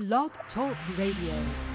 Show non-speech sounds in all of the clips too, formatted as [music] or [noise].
Blog Talk Radio.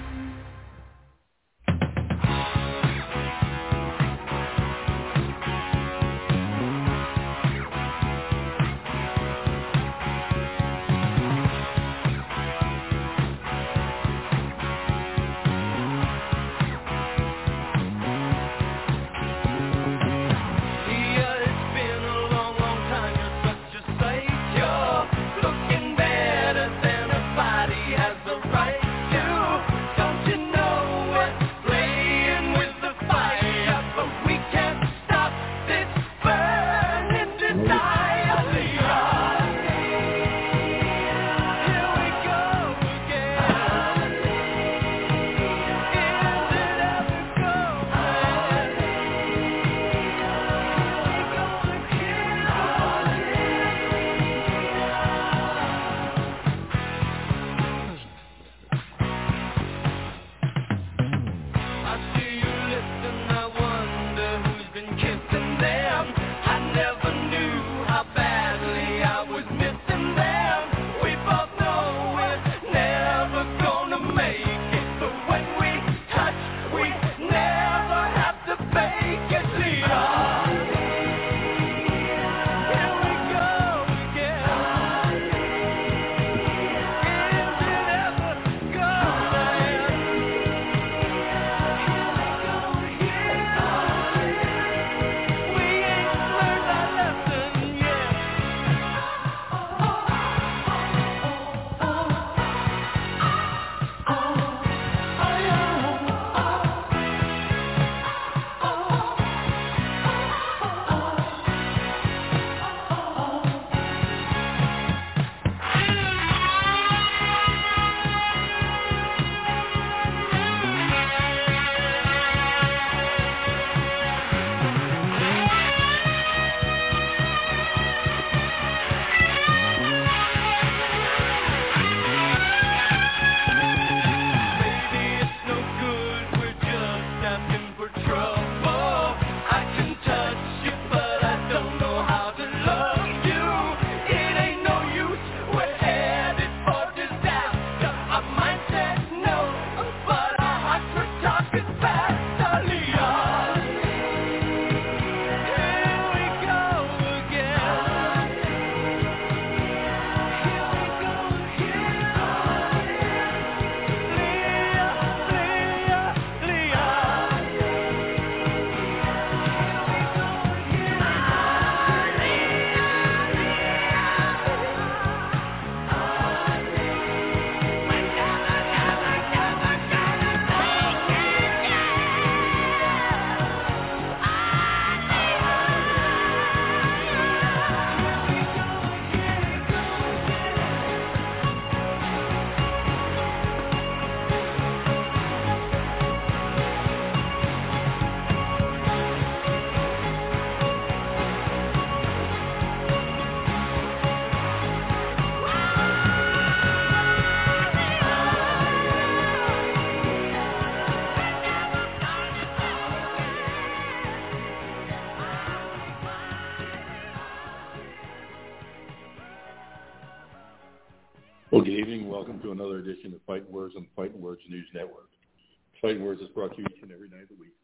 Fighting Words is brought to you each and every night of the week.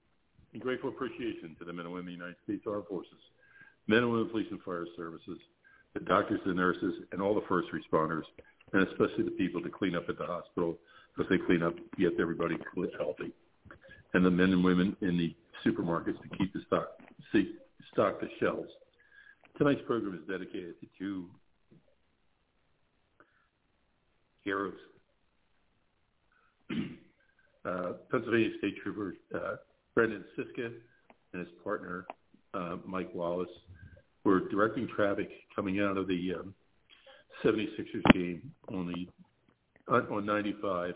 In grateful appreciation to the men and women of the United States Armed Forces, men and women of police and fire services, the doctors, the nurses, and all the first responders, and especially the people that clean up at the hospital because they clean up, get everybody healthy, and the men and women in the supermarkets to keep the stock, see, stock the shelves. Tonight's program is dedicated to two heroes. [clears throat] Pennsylvania State Trooper uh, Branden Sisca and his partner uh, Mike Wallace were directing traffic coming out of the um, 76ers game on the on on 95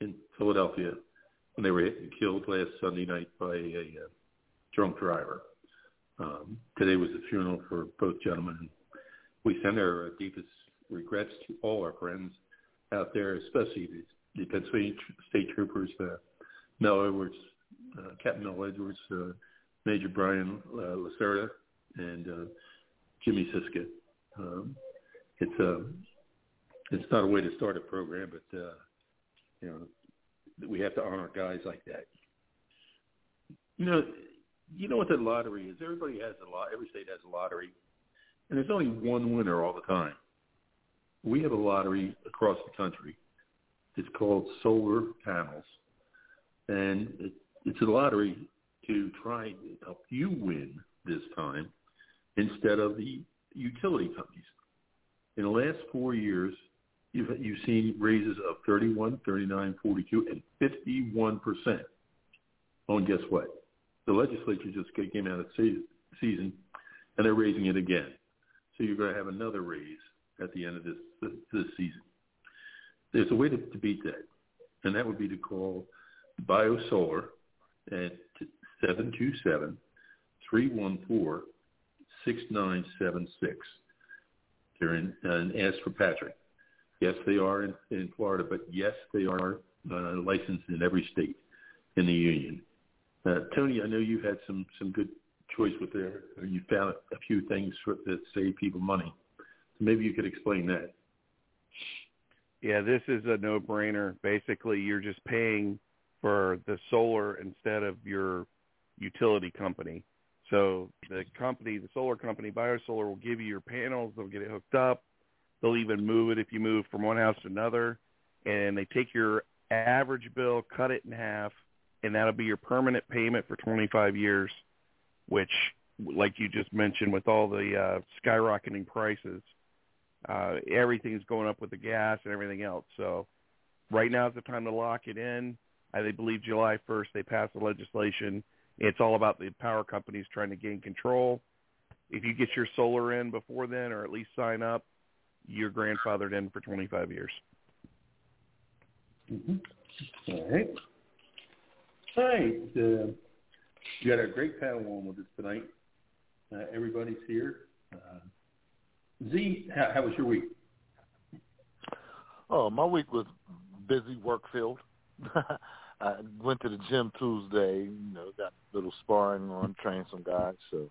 in Philadelphia when they were hit and killed last Sunday night by a, uh drunk driver. Um, today was the funeral for both gentlemen. We send our deepest regrets to all our friends out there, especially the, the Pennsylvania tr- State Troopers, uh, Mel Edwards, uh, Captain Mel Edwards, uh, Major Brian uh, Lacerda, and uh, Jimmy Sisca. Um, it's uh, it's not a way to start a program, but uh, You know, we have to honor guys like that. You know, you know what the lottery is. Everybody has a lot. Every state has a lottery, and there's only one winner all the time. We have a lottery across the country. It's called solar panels, and it, it's a lottery to try and help you win this time instead of the utility companies. In the last four years, you've, you've seen raises of 31, 39, 42, and 51 percent. Oh, and guess what? The legislature just came out of season, and they're raising it again. So you're going to have another raise at the end of this this season. There's a way to, to beat that, and that would be to call BioSolar at 727 314 6976. They're in, and ask for Patrick. Yes, they are in, in Florida, but yes, they are uh, licensed in every state in the union. Uh, Tony, I know you've had some some good choice with there. You found a few things for, that save people money. So Maybe you could explain that. Yeah, this is a no-brainer. Basically, you're just paying for the solar instead of your utility company. So the company, the solar company, BioSolar, will give you your panels. They'll get it hooked up. They'll even move it if you move from one house to another. And they take your average bill, cut it in half, and that'll be your permanent payment for 25 years, which, like you just mentioned, with all the uh, skyrocketing prices, uh, everything's going up with the gas and everything else. So right now is the time to lock it in. I believe July 1st they passed the legislation. It's all about the power companies trying to gain control. If you get your solar in before then, or at least sign up, you're grandfathered in for 25 years. Mm-hmm. All right. All right. Uh, you got a great panel on with us tonight. Uh, everybody's here. Uh, Z, how, how was your week? Oh, my week was busy, work filled. [laughs] I went to the gym Tuesday. You know, got a little sparring on, trained some guys. So,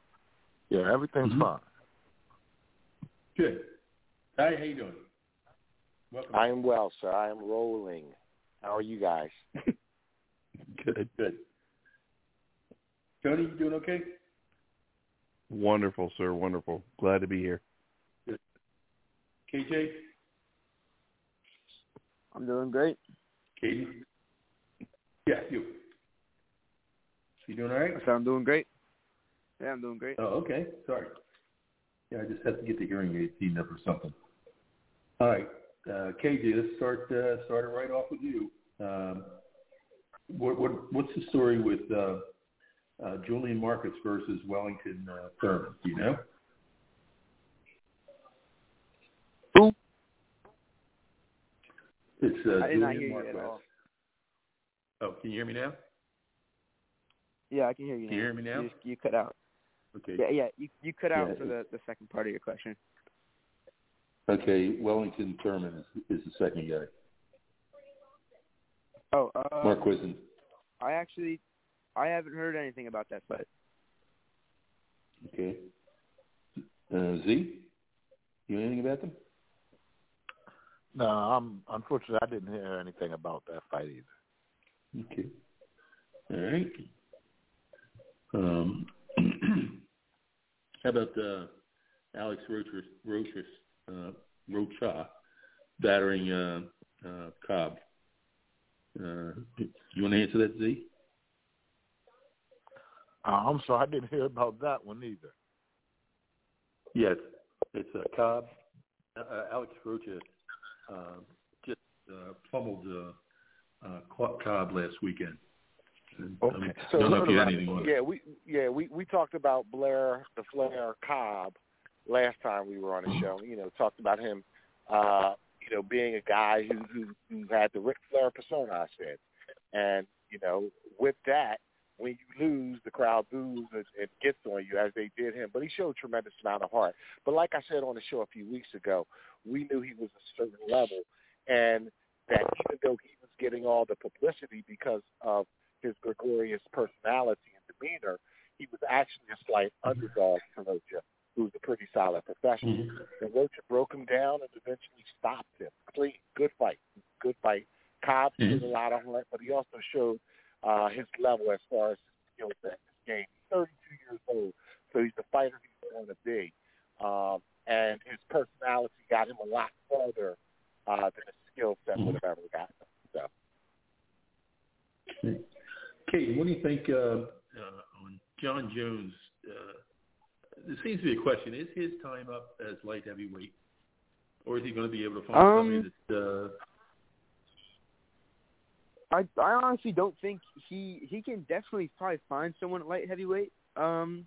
yeah, everything's Mhm. fine. Good. Hi, how you doing? Welcome. I am well, sir. I am rolling. How are you guys? [laughs] Good. Good. Tony, you doing okay? Wonderful, sir. Wonderful. Glad to be here. KJ? I'm doing great. Katie? Yeah, you. You doing all right? I I'm doing great. Yeah, I'm doing great. Oh, okay. Sorry. Yeah, I just have to get the hearing aid teamed up or something. All right, uh, KJ, let's start uh, start it right off with you. Um, what, what what's the story with uh, uh, Julian Marquez versus Wellington uh, Turman? Do you know? Who? It's uh, I did not Julian hear you at all. Oh, can you hear me now? Yeah, I can hear you. Can you hear me now? You, you cut out. Okay. Yeah, yeah. You you cut out Yeah, for the the second part of your question. Okay, Wellington Turman is, is the second guy. Oh, uh, Marquez and I actually I haven't heard anything about that fight. okay. Uh, Z, you know anything about them? No, I'm unfortunately I didn't hear anything about that fight either. Okay. All right. Um, [clears throat] how about uh, Alex Rochus, Rochus, uh, Rocha battering uh, uh, Cobb? Uh, you want to answer that, Z? Uh, I'm sorry, I didn't hear about that one either. Yes, it's uh, Cobb. Uh, uh, Alex Rocha uh, just uh, pummeled uh, uh, Cobb last weekend. And, I mean, So don't know if you had anything on yeah, we yeah we we talked about Blair the Flair Cobb last time we were on the show. You know, talked about him, uh, you know, being a guy who who, who had the Ric Flair persona. I said, and you know, with that, when you lose, the crowd boos and, and gets on you as they did him. But he showed a tremendous amount of heart. But like I said on the show a few weeks ago, we knew he was a certain level, and that even though he was getting all the publicity because of his gregarious personality and demeanor, he was actually a slight underdog to Rocha, who's a pretty solid professional. Mhm. And Rocha broke him down and eventually stopped him. Clean, good fight, good fight. Cobb Mhm. did a lot of heart, but he also showed uh, his level as far as his skill set in this game. He's 32 years old, so he's the fighter he's going to be. Um, and his personality got him a lot further uh, than his skill set would have ever gotten him. So. Kate, what do you think uh, uh, on Jon Jones? Uh, there seems to be a question: Is his time up as light heavyweight, or is he going to be able to find Um, somebody that? Uh, I I honestly don't think he he can definitely probably find someone at light heavyweight. Um,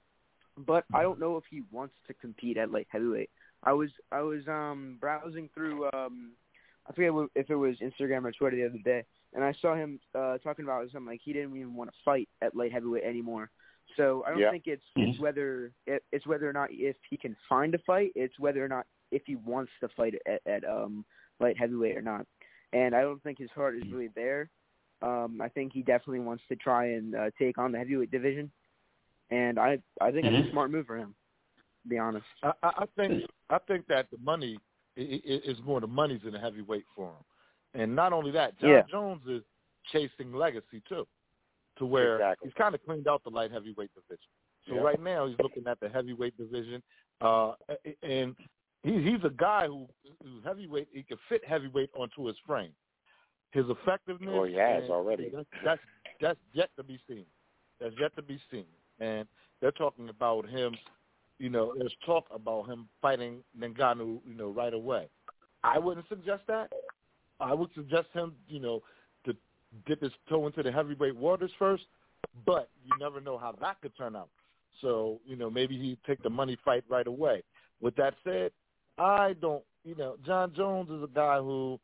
but I don't know if he wants to compete at light heavyweight. I was I was um browsing through um I forget if it was Instagram or Twitter the other day, and I saw him uh talking about something like he didn't even want to fight at light heavyweight anymore. So I don't Yeah. think it's it's whether it, it's whether or not if he can find a fight. It's whether or not if he wants to fight at, at um light heavyweight or not. And I don't think his heart is really there. Um, I think he definitely wants to try and uh, take on the heavyweight division, and I I think it's Mhm. a smart move for him. To be honest. I, I I think I think that the money i- i- is more the money's in the heavyweight for him, and not only that, Jon Yeah. Jones is chasing legacy too, to where Exactly. he's kind of cleaned out the light heavyweight division. So Yeah. right now he's looking at the heavyweight division, uh, and he, he's a guy who who's heavyweight. He can fit heavyweight onto his frame. His effectiveness. Oh, he has and- already. That's, that's that's yet to be seen. That's yet to be seen, and they're talking about him you know, there's talk about him fighting Ngannou, you know, right away. I wouldn't suggest that. I would suggest him, you know, to dip his toe into the heavyweight waters first, but you never know how that could turn out. So, you know, maybe he'd take the money fight right away. With that said, I don't, you know, Jon Jones is a guy who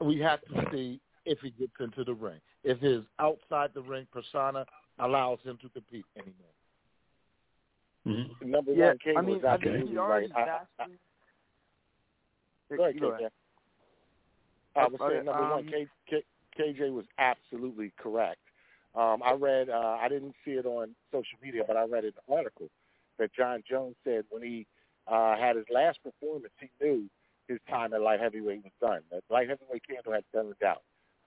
we have to see if he gets into the ring, if his outside the ring persona allows him to compete anymore. mhm. Number Yeah, one, King I mean, was I absolutely think he right. I, I, vastly. Go ahead, KJ. ahead. I was saying number one, um, K, K, KJ was absolutely correct. Um, I read, uh, I didn't see it on social media, but I read an article that Jon Jones said when he uh, had his last performance, he knew his time at light heavyweight was done. That light heavyweight candle had done it out.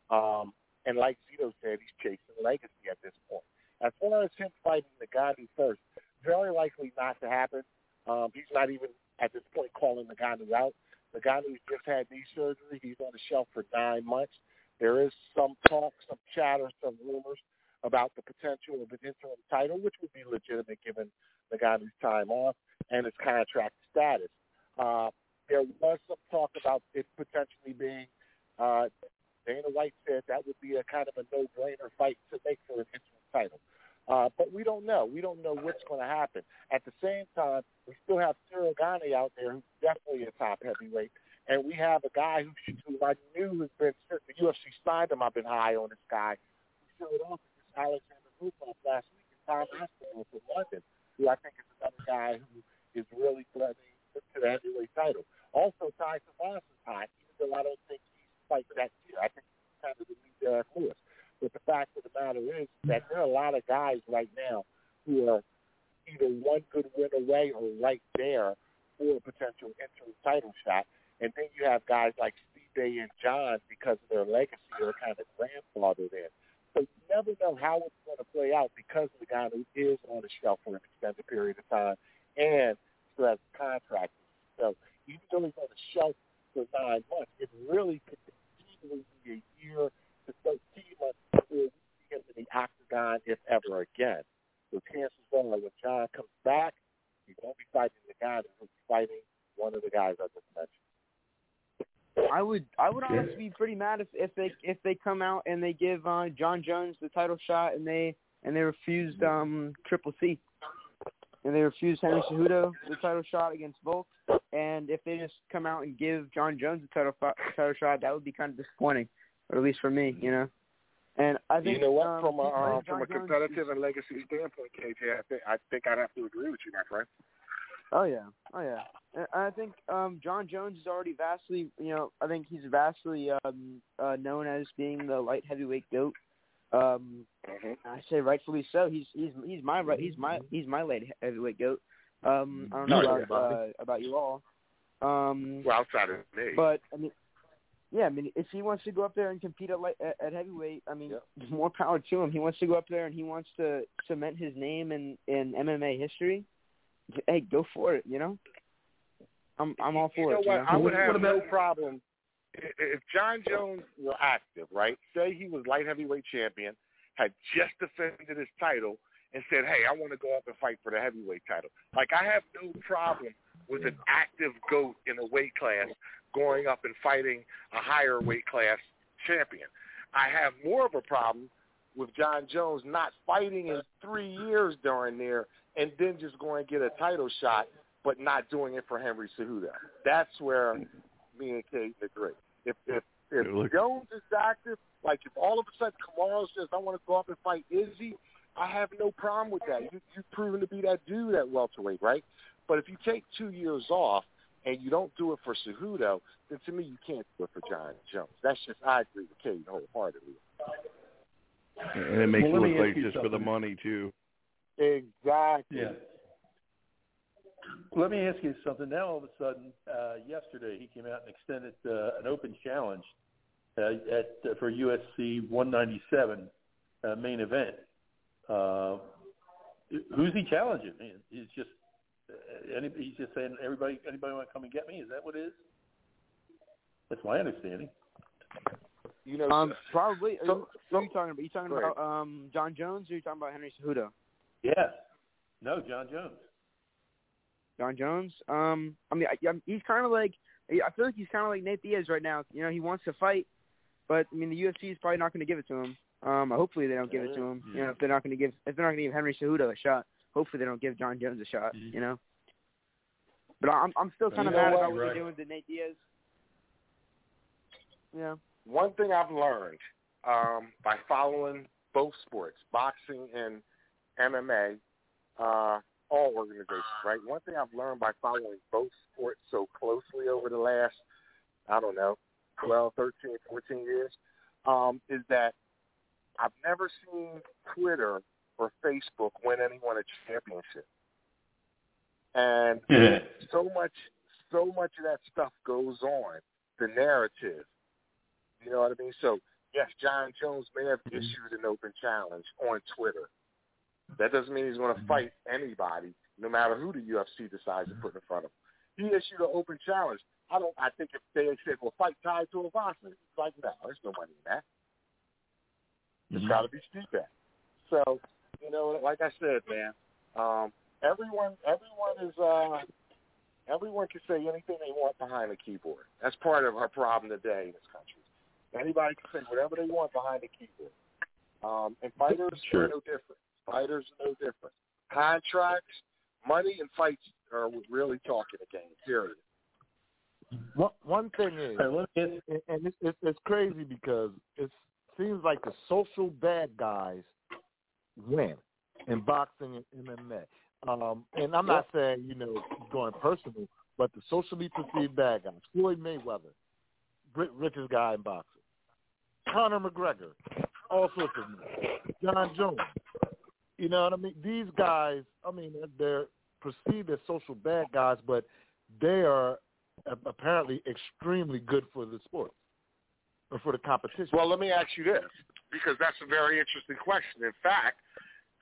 Um, and like Zito said, he's chasing legacy at this point. As far as him fighting the who first, very likely not to happen. Um, he's not even at this point calling the guy out. The who's just had knee surgery, he's on the shelf for nine months. There is some talk, some chatter, some rumors about the potential of an interim title, which would be legitimate given the guy time off and his contract status. Uh, there was some talk about it potentially being. Uh, Dana White said that would be a kind of a no-brainer fight to make for an interim title. Uh, but we don't know. We don't know what's going to happen. At the same time, we still have Ciryl out there who's definitely a top heavyweight. And we have a guy who, who I knew has been, the UFC signed him, I've been high on this guy. Who showed off against Alexander Volkov last week in Tom Aspinall from London, who I think is another guy who is really threatening to heavyweight title. Also, Tai Tuivasa is hot, even though I don't think he's fighting that year. I think he's kind of the new Derrick Lewis. But the fact of the matter is that there are a lot of guys right now who are either one good win away or right there for a potential interim title shot. And then you have guys like Steve and Jon because of their legacy are kind of grandfathered in. So you never know how it's going to play out because of the guy who is on the shelf for an extended period of time and still has a contract. So even though he's on the shelf for nine months, it really could easily be a year to 13 months before we see him in the octagon, if ever again. So chances are like when Jon comes back, he won't be fighting the guy that who's fighting one of the guys I just mentioned. I would I would honestly be pretty mad if if they if they come out and they give uh, Jon Jones the title shot and they and they refused um Triple C and they refused Henry Cejudo the title shot against Volk and if they just come out and give Jon Jones the title fi- title shot that would be kind of disappointing or at least for me you know and I think you know what? um, from a think from a Jon Jones competitive and legacy standpoint, KJ, I think I think I'd have to agree with you, my friend. Oh yeah, oh yeah. And I think um, Jon Jones is already vastly, you know, I think he's vastly um, uh, known as being the light heavyweight goat. Um, Mm-hmm. I say rightfully so. He's he's he's my right. He's my he's my light heavyweight goat. Um, I don't know No, about uh, about you all. Um, Well, outside of me, but I mean, Yeah, I mean, if he wants to go up there and compete at light, at, at heavyweight, I mean, Yeah. more power to him. He wants to go up there and he wants to cement his name in in MMA history. Hey, go for it. You know, I'm I'm all for you know it. what? You know? I would What have no about- problem i- if Jon Jones were active, right? Say he was light heavyweight champion, had just defended his title, and said, "Hey, I want to go up and fight for the heavyweight title." Like I have no problem with an active goat in a weight class going up and fighting a higher weight class champion. I have more of a problem with Jon Jones not fighting in three years during there and then just going and get a title shot, but not doing it for Henry Cejudo. That's where me and Kate agree. If if if look- Jones is active, like if all of a sudden Kamaru says I want to go up and fight Izzy, I have no problem with that. You, you've proven to be that dude at welterweight, right? But if you take two years off and you don't do it for Cejudo, then to me you can't do it for Jon Jones. That's just I agree with Kate wholeheartedly. And it makes Well, it look like you just for the money too. Exactly. Yeah. Let me ask you something. Now, all of a sudden, uh, yesterday he came out and extended uh, an open challenge uh, at uh, for UFC 197 uh, main event. Uh, who's he challenging? I He's just uh, any, he's just saying everybody anybody want to come and get me. Is that what it is? That's my understanding. You know, Um, probably. So- are you, who are you talking about? you talking about um Jon Jones or are you talking about Henry Cejudo? Yes. No, Jon Jones. Jon Jones. Um, I mean, I, I'm, he's kind of like I feel like he's kind of like Nate Diaz right now. You know, he wants to fight, but I mean, the UFC is probably not going to give it to him. Um, hopefully they don't give it to him. You know, if they're not going to give if they're not going to give Henry Cejudo a shot, hopefully they don't give Jon Jones a shot. Mhm. You know. But I'm I'm still kind of mad what? about what Right. they're doing to Nate Diaz. Yeah. one thing I've learned um, by following both sports, boxing and MMA, uh, all organizations, right? One thing I've learned by following both sports so closely over the last, I don't know, 12, 13, 14 years, um, is that I've never seen Twitter or Facebook win anyone a championship. And [laughs] so much so much of that stuff goes on, the narrative. You know what I mean? So yes, Jon Jones may have issued an open challenge on Twitter. That doesn't mean he's going to fight anybody, no matter who the UFC decides to put in front of him. He issued an open challenge. I don't. I think if they said, "Well, fight Tai Tuivasa," he's like, "No, there's no money in that. It's got to be Stipe." So, you know, like I said, man, um, everyone, everyone is, uh, everyone can say anything they want behind the keyboard. That's part of our problem today in this country. Anybody can say whatever they want behind the keyboard. Um, and fighters Sure. are no different. Fighters are no different. Contracts, money, and fights are what really talking the game. Period. One one thing is, All right, let me ask, and, and it's, it's it's crazy because it seems like the social bad guys win in boxing and MMA. Um, and I'm not saying you know going personal, but the socially perceived bad guys: Floyd Mayweather, Brit richest guy in boxing, Conor McGregor, all sorts of men. Jon Jones. You know what I mean? These guys, I mean, they're perceived as social bad guys, but they are apparently extremely good for the sport or for the competition. Well, let me ask you this, because that's a very interesting question. In fact,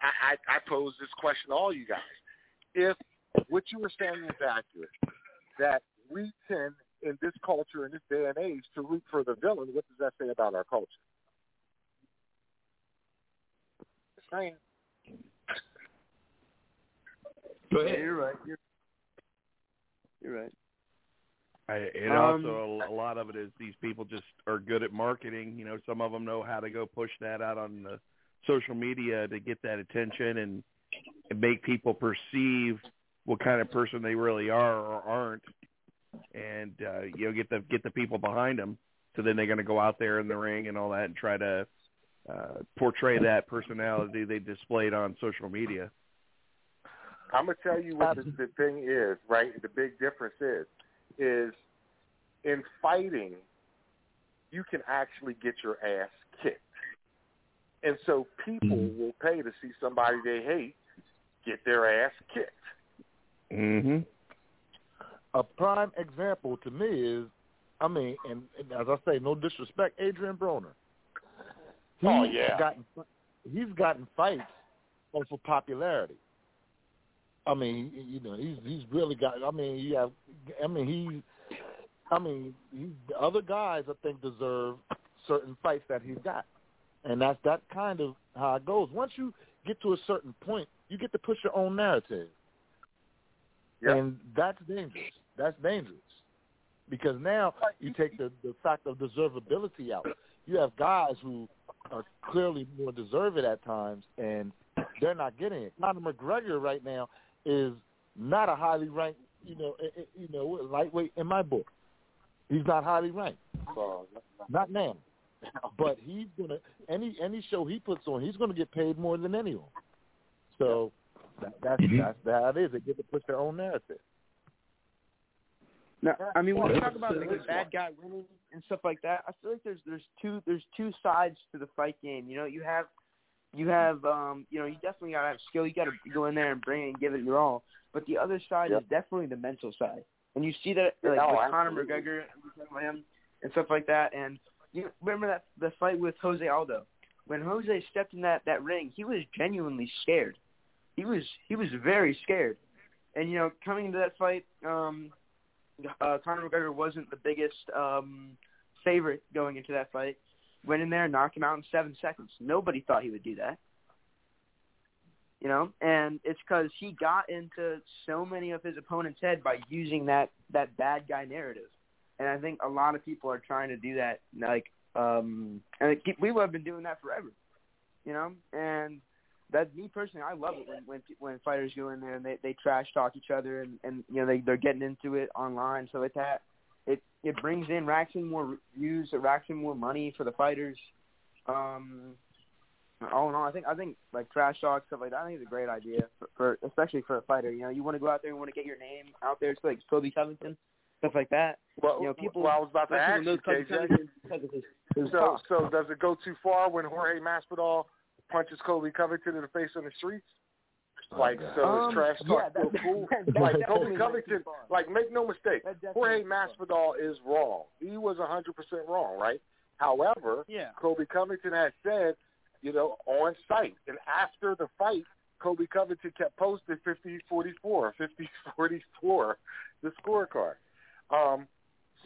I, I, I pose this question to all you guys. If what you were saying is accurate, that we tend in this culture, in this day and age, to root for the villain, what does that say about our culture? Saying. Go ahead. you're right. You're, you're right. I, and Um, also a, a lot of it is these people just are good at marketing. You know, some of them know how to go push that out on the social media to get that attention and, and make people perceive what kind of person they really are or aren't, and uh, you know get the get the people behind them. So then they're going to go out there in the ring and all that and try to uh, portray that personality they displayed on social media. I'm gonna tell you what the, the thing is, right? The big difference is, is in fighting, you can actually get your ass kicked, and so people will pay to see somebody they hate get their ass kicked. Mm-hmm. a prime example to me is I mean, and, and as I say, no disrespect, Adrian Broner. He's Oh, yeah. gotten he's gotten fights off of popularity. I mean, you know, he's he's really got. I mean, you have. I mean, he. I mean, he, the other guys I think deserve certain fights that he's got, and that's that kind of how it goes. Once you get to a certain point, you get to push your own narrative, Yep. and that's dangerous. That's dangerous because now you take the the fact of deservability out. You have guys who are clearly more deserving at times, and they're not getting it. Conor McGregor right now is not a highly ranked, you know, i- i- you know, lightweight in my book. He's not highly ranked, So, not now. But he's gonna any any show he puts on, he's gonna get paid more than anyone. So that, that's Mhm. that's how it is. They get to push their own narrative. Now, I mean when Well, you talk about like, that's the bad guy winning and stuff like that, I feel like there's there's two there's two sides to the fight game. You know, you have you have um you know you definitely gotta have skill. You gotta go in there and bring it and give it your all. But the other side Yep. is definitely the mental side, and you see that like Yeah, with Conor. McGregor we talking about him and stuff like that. And you remember that the fight with Jose Aldo when Jose stepped in that that ring, he was genuinely scared. He was he was very scared. And you know, coming into that fight, um, uh, Conor McGregor wasn't the biggest um, favorite going into that fight. Went in there, and knocked him out in seven seconds. Nobody thought he would do that. You know, and it's because he got into so many of his opponents' head by using that that bad guy narrative. And I think a lot of people are trying to do that. Like, um, and it we have been doing that forever. You know, and that me personally, I love it when when when fighters go in there and they they trash talk each other and and you know they they're getting into it online so like that. It it brings in racks in more views, it racks in more money for the fighters. Um, all in all, I think I think like trash talk stuff like that. I think it's a great idea for, for especially for a fighter. You know, you want to go out there and want to get your name out there. It's like Colby Covington, stuff like that. well, You know, people. well, I was about to ask you, Colby KJ. Covington because of his, his So, so does it go too far when Jorge Masvidal punches Colby Covington in the face on the streets? Like, so Um, is trash talk yeah, that- cool? [laughs] that- that like definitely Colby went Covington, like make no mistake, That definitely Jorge went too. Masvidal is wrong. He was a hundred percent wrong, right? However, Yeah. Colby Covington has said, you know, on site and after the fight, Colby Covington kept posting 50-44, 50-44, the scorecard. Um,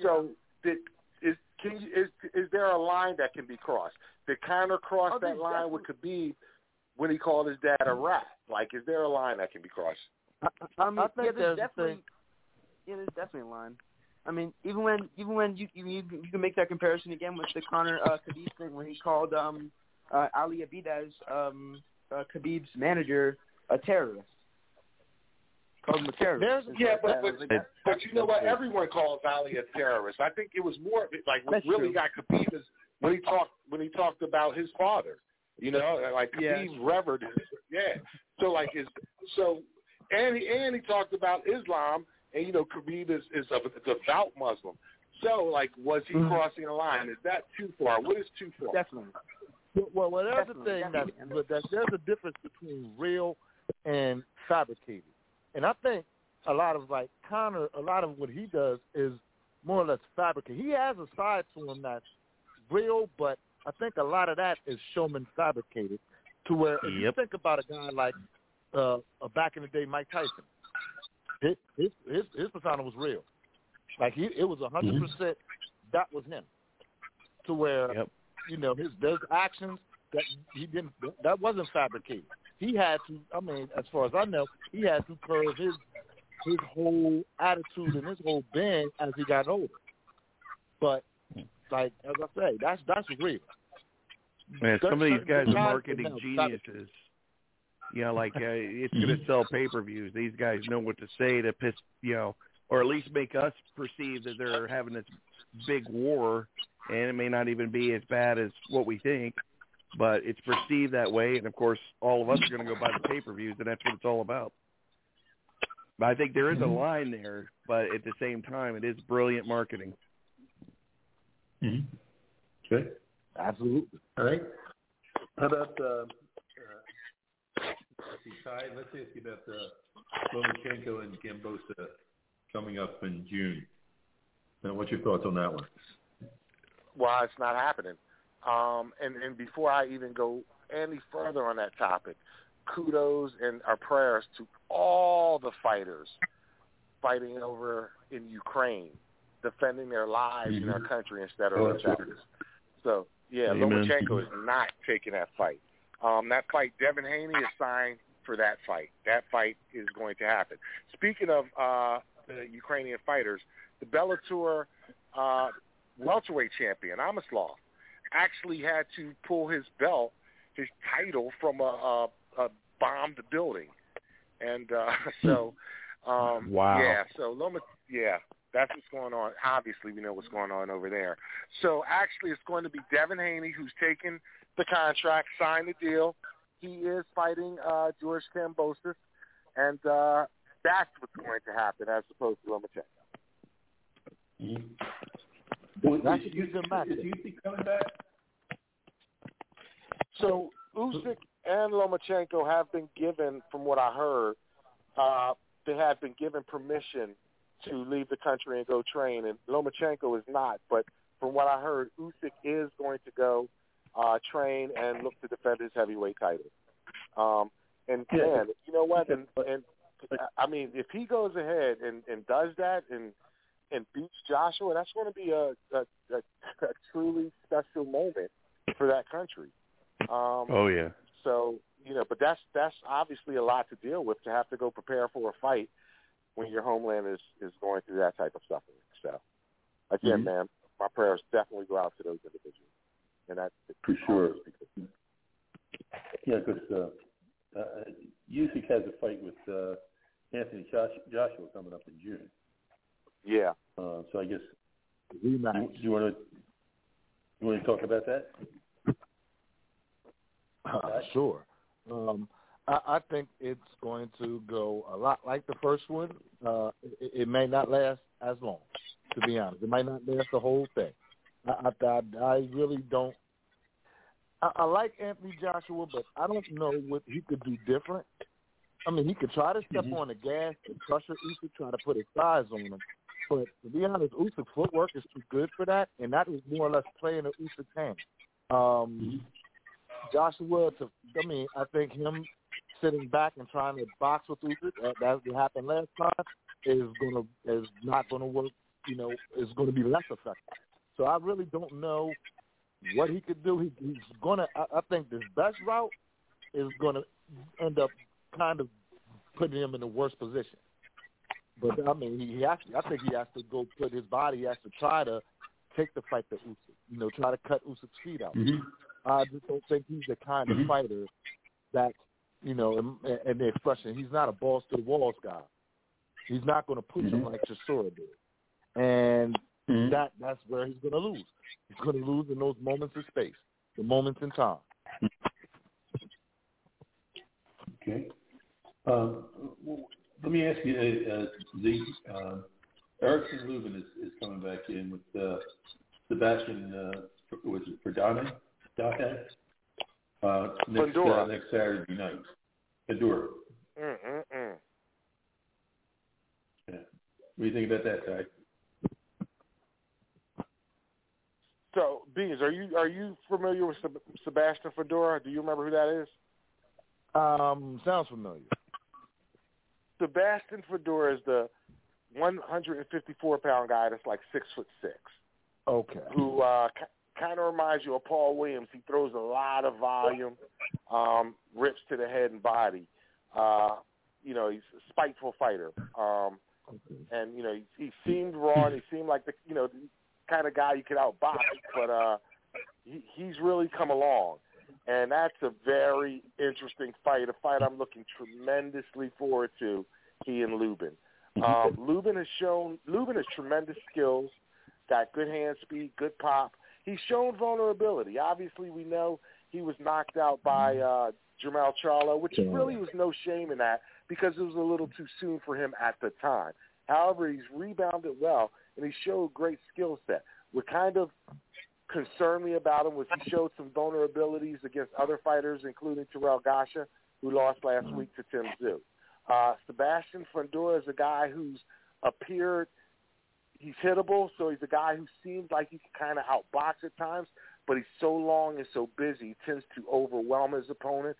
so did, is can you, is is there a line that can be crossed? Did Conor cross Oh, that there's line with Khabib when he called his dad a rat? Like, is there a line that can be crossed? I, I mean, I think yeah, there's there's definitely, thing. yeah, there's definitely a line. I mean, even when even when you you you you can make that comparison again with the Conor uh, Khabib thing when he called um uh, Ali Abdelaziz um uh, Khabib's manager a terrorist. Called him a terrorist. Yeah, It's but but, but you know what? Everyone calls Ali a terrorist. I think it was more like what That's really true. got Khabib is when he talked when he talked about his father. You know, like Yeah. Khabib's revered his yeah. So like his so and he and he talked about Islam and you know Khabib is is a devout Muslim. So like was he Mhm. crossing a line? Is that too far? What is too far? definitely. Well, well, there's the Definitely, thing that, definitely. that there's a difference between real and fabricated, and I think a lot of like Conor, a lot of what he does is more or less fabricated. He has a side to him that's real, but I think a lot of that is showman fabricated. To where if you think about a guy like uh, uh, back in the day, Mike Tyson, his his his, his persona was real. Like he, it was a hundred percent. That was him. To where Yep. you know his those actions that he didn't that wasn't fabricated. He had to. I mean, as far as I know, he had to curve his his whole attitude and his whole being as he got older. But like as I say, that's that's real. Man, some of these guys are marketing can have geniuses. You know, like uh, it's going to sell pay-per-views. These guys know what to say to piss, you know, or at least make us perceive that they're having this big war, and it may not even be as bad as what we think, but it's perceived that way. And of course, all of us are going to go buy the pay-per-views, and that's what it's all about. But I think there is a line there, but at the same time, it is brilliant marketing. Mhm. Good. Absolutely. All right. How about uh, uh, let's see, Ty? Let's ask you about uh, Lomachenko and Kambosos coming up in June. Now, what's your thoughts on that one? why it's not happening. Um, and, and before I even go any further on that topic, kudos and our prayers to all the fighters fighting over in Ukraine, defending their lives in our country instead of Oh, their absolutely. So, yeah, Amen. Lomachenko is not taking that fight. Um, that fight, Devin Haney is signed for that fight. That fight is going to happen. Speaking of uh, the Ukrainian fighters, the Bellator uh, welterweight champion, Amosov, actually had to pull his belt, his title, from a, a, a bombed building. And uh, [laughs] so, um, Wow. yeah, so Loma, yeah, that's what's going on. Obviously, we know what's going on over there. So actually, it's going to be Devin Haney who's taken the contract, signed the deal. He is fighting uh, George Kambosos, and uh, that's what's going to happen as opposed to Lomachenko. Well, That's is a good Usyk- match. Is Usyk coming back? So Usyk and Lomachenko have been given, from what I heard, uh, they have been given permission to leave the country and go train, and Lomachenko is not. But from what I heard, Usyk is going to go uh, train and look to defend his heavyweight title. Um, and man, you know what? And, and I mean, if he goes ahead and, and does that and and beats Joshua, that's going to be a, a, a, a truly special moment for that country. Um, Oh yeah. so you know, but that's that's obviously a lot to deal with to have to go prepare for a fight when your homeland is is going through that type of suffering. So again, Mhm. man, my prayers definitely go out to those individuals, and that For sure. Yeah, because uh, uh, Usyk has a fight with uh, Anthony Josh- Joshua coming up in June. yeah. Uh, so I guess do you want to you want to talk about that? Uh, sure. Um, I, I think it's going to go a lot like the first one. Uh, it, it may not last as long, to be honest. It might not last the whole thing. I, I, I, really don't. I, I like Anthony Joshua, but I don't know what he could do different. I mean, he could try to step Mhm. on the gas and pressure Usyk, try to put his thighs on him. But to be honest, Usyk's footwork is too good for that, and that is more or less playing in Usyk's hand. Um, Joshua, to, I mean, I think him sitting back and trying to box with Usyk, uh, that happened last time, is gonna is not gonna work. You know, is going to be less effective. So I really don't know what he could do. He, he's gonna. I, I think this best route is going to end up kind of putting him in the worst position. But I mean, he has. To, I think he has to go put his body. He has to try to take the fight to Usyk. You know, try to cut Usyk's feet out. Mm-hmm. I just don't think he's the kind of Mhm. fighter that, you know, and, and the expression, he's not a balls to the walls guy. He's not going to push him Mhm. like Chisora did. And Mhm. that that's where he's going to lose. He's going to lose in those moments of space, the moments in time. Okay. Um, let me ask you, uh, uh, the uh, Erickson Lubin is, is coming back in with uh, Sebastian. Uh, was it Verdane? Dake? Uh, next, uh, next Saturday night. Endura. Mm-mm-mm. Yeah. What do you think about that, Ty? So, Beans, are you are you familiar with Seb- Sebastian Fundora? Do you remember who that is? Um, sounds familiar. Sebastian Fundora is the 154 pound guy that's like six foot six. Okay. who uh, kind of reminds you of Paul Williams. He throws a lot of volume, um, rips to the head and body. Uh, you know, he's a spiteful fighter. Um, and you know, he, he seemed raw and he seemed like the you know the kind of guy you could outbox, but uh, he, he's really come along. And that's a very interesting fight, a fight I'm looking tremendously forward to. He and Lubin. Um, Lubin has shown Lubin has tremendous skills, got good hand speed, good pop. He's shown vulnerability. Obviously, we know he was knocked out by uh, Jamal Charlo, which really was no shame in that because it was a little too soon for him at the time. However, he's rebounded well and he showed great skill set. What kind of concerned me about him was he showed some vulnerabilities against other fighters, including Terrell Gausha, who lost last week to Tim Tszyu. Uh, Sebastian Fundora is a guy who's appeared he's hittable, so he's a guy who seems like he can kind of outbox at times, but he's so long and so busy, he tends to overwhelm his opponents.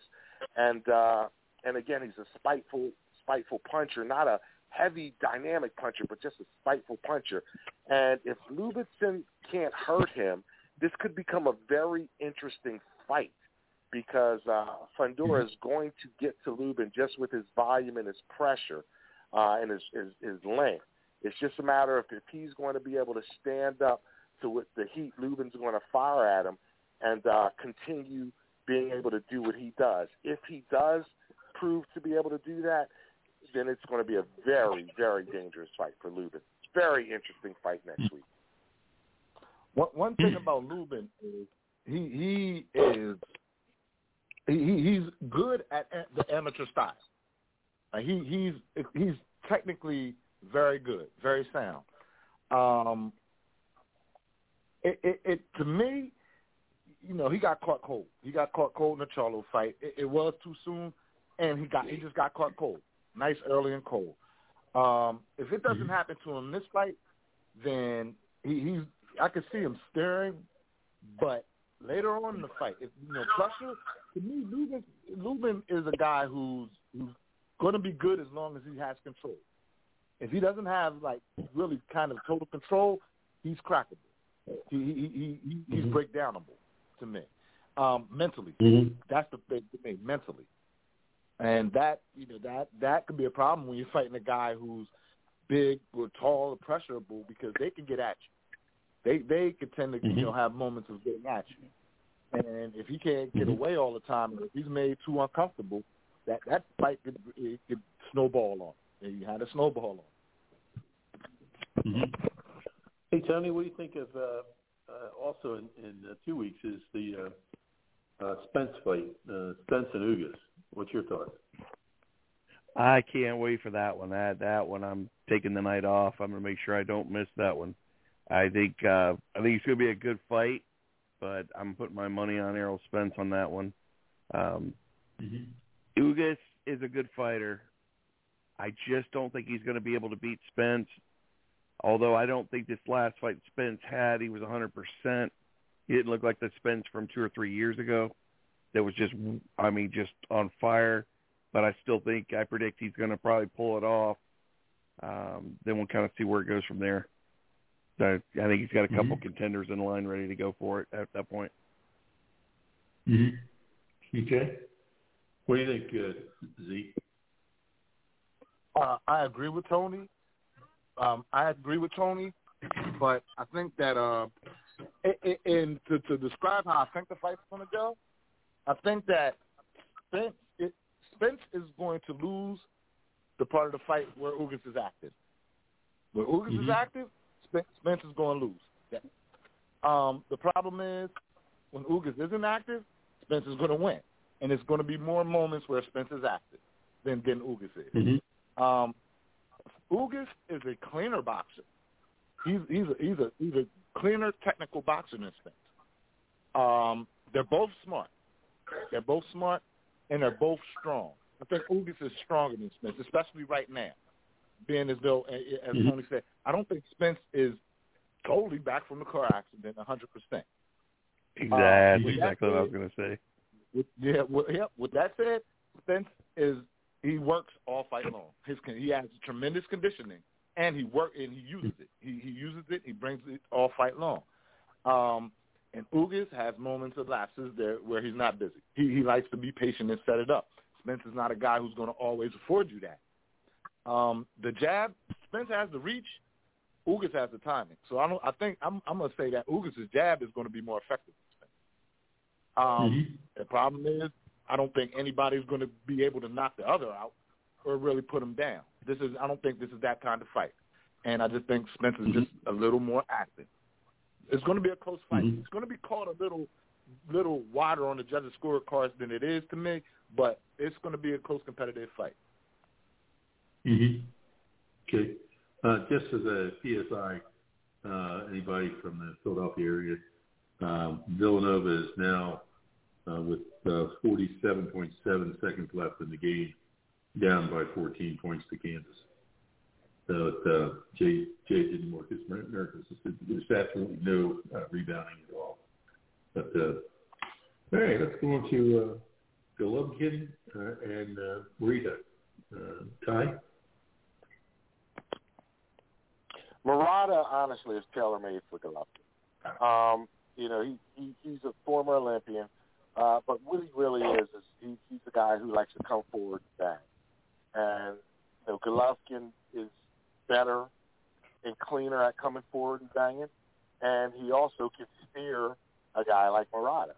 And uh, and again, he's a spiteful spiteful puncher, not a heavy dynamic puncher, but just a spiteful puncher. And if Lubitson can't hurt him, this could become a very interesting fight because uh, Fundora is going to get to Lubin just with his volume and his pressure uh, and his, his, his length. It's just a matter of if he's going to be able to stand up to what the heat Lubin's going to fire at him and uh, continue being able to do what he does. If he does prove to be able to do that, then it's going to be a very, very dangerous fight for Lubin. Very interesting fight next week. One one thing about Lubin is he he is he he's good at the amateur style. Like he he's he's technically very good, very sound. Um, it, it, it to me, you know, he got caught cold. He got caught cold in the Charlo fight. It, it was too soon, and he got he just got caught cold. Nice early and cold. Um, if it doesn't happen to him this fight, then he, he's I could see him staring, but later on in the fight, if you know pressure to me, Lubin Lubin is a guy who's who's going to be good as long as he has control. If he doesn't have like really kind of total control, he's crackable. He he he, he he's Mhm. breakdownable to me. Um, mentally, Mm-hmm. that's the thing to me. Mentally, and that you know that that could be a problem when you're fighting a guy who's big or tall or pressurable because they can get at you. They they could tend to you know have moments of getting at you, and if he can't get Mhm. away all the time, or if he's made too uncomfortable, that that fight could it could snowball on. And you had a snowball on. Mm-hmm. Hey Tony, what do you think of uh, uh, also in, in uh, two weeks is the uh, uh, Spence fight, uh, Spence and Ugas. What's your thoughts? I can't wait for that one. That that one, I'm taking the night off. I'm gonna make sure I don't miss that one. I think uh, I think it's gonna be a good fight, but I'm putting my money on Errol Spence on that one. Um, Mm-hmm. Ugas is a good fighter. I just don't think he's going to be able to beat Spence. Although I don't think this last fight Spence had, he was 100%. He didn't look like the Spence from two or three years ago. That was just, I mean, just on fire. But I still think, I predict he's going to probably pull it off. Um, then we'll kind of see where it goes from there. So I think he's got a couple Mhm. contenders in line ready to go for it at that point. Mm-hmm. Okay. What do you think, uh, Zeke? Uh, I agree with Tony. Um, I agree with Tony, but I think that uh, and to, to describe how I think the fight's going to go, I think that Spence, it, Spence is going to lose the part of the fight where Ugas is active. Where Ugas is Mhm. active, Spence, Spence is going to lose. Yeah. Um, the problem is when Ugas isn't active, Spence is going to win, and it's going to be more moments where Spence is active than than Ugas is. Mm-hmm. Um, Ugas is a cleaner boxer. He's he's a, he's a he's a cleaner technical boxer than Spence. Um, they're both smart. They're both smart, and they're both strong. I think Ugas is stronger than Spence, especially right now. Being as though, as Mhm. Tony said, I don't think Spence is totally back from the car accident, 100 percent. Exactly, that exactly what I was going to say. With, yeah, with, yeah. With that said, Spence is he works all fight long. His he has tremendous conditioning, and he work and he uses it. He he uses it. He brings it all fight long. Um, and Ugas has moments of lapses there where he's not busy. He he likes to be patient and set it up. Spence is not a guy who's going to always afford you that. Um, the jab, Spence has the reach. Ugas has the timing. So I don't. I think I'm I'm going to say that Ugas' jab is going to be more effective. Than Spence. Um, Mm-hmm. the problem is, I don't think anybody's going to be able to knock the other out or really put him down. This is, I don't think this is that kind of fight, and I just think Spence is just a little more active. It's going to be a close fight. Mhm. It's going to be called a little, little wider on the judges' scorecards than it is to me, but it's going to be a close competitive fight. Mm-hmm. Okay. Uh, just as a PSI, uh, anybody from the Philadelphia area, um, Villanova is now uh, with uh, 47.7 seconds left in the game, down by 14 points to Kansas. So uh, Jay Jay didn't work his miracles. There's absolutely no uh, rebounding at all. But uh, all right, let's go on to uh, Golovkin uh, and uh, Rita. Uh, Ty. Murata, honestly, is tailor made for Golovkin. Um, you know, he, he he's a former Olympian, uh, but what he really is is he, he's a guy who likes to come forward and bang. And you know, Golovkin is better and cleaner at coming forward and banging, and he also can steer a guy like Murata.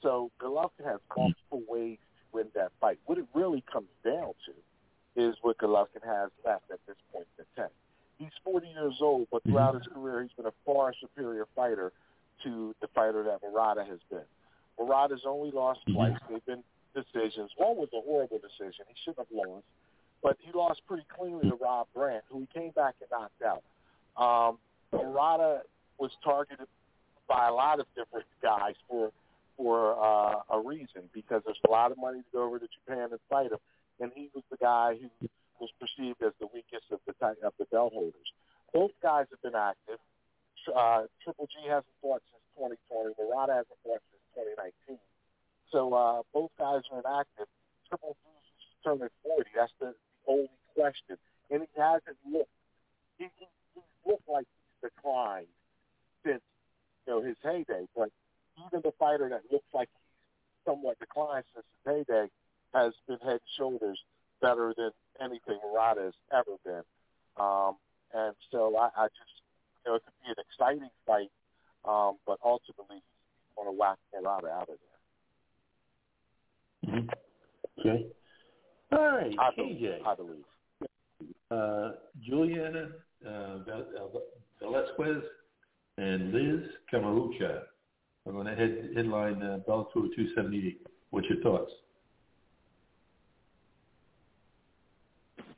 So Golovkin has multiple ways to win that fight. What it really comes down to is what Golovkin has left at this point in the 10. He's 40 years old, but throughout his career, he's been a far superior fighter to the fighter that Murata has been. Murata's only lost twice. They've been decisions. One was a horrible decision. He shouldn't have lost. But he lost pretty cleanly to Rob Brandt, who he came back and knocked out. Um, Murata was targeted by a lot of different guys for for uh, a reason because there's a lot of money to go over to Japan and fight him, and he was the guy who was perceived as the weakest of the of the belt holders. Both guys have been active. Uh, Triple G hasn't fought since 2020. Murata hasn't fought 2019. So uh, both guys are inactive. Triple G's turning 40. That's the, the only question. And he hasn't looked. He, he, he's looked like he's declined since you know his heyday. But even the fighter that looks like he's somewhat declined since his heyday has been head and shoulders better than anything Murata has ever been. Um, and so I, I just, you know, it could be an exciting fight, um, but ultimately going to whack Murata out of there. Mm-hmm. Okay. All right, I KJ. believe. I believe. Uh, Juliana uh, Velasquez and Liz Carmouche are going to head, headline uh, Bellator 278. What's your thoughts?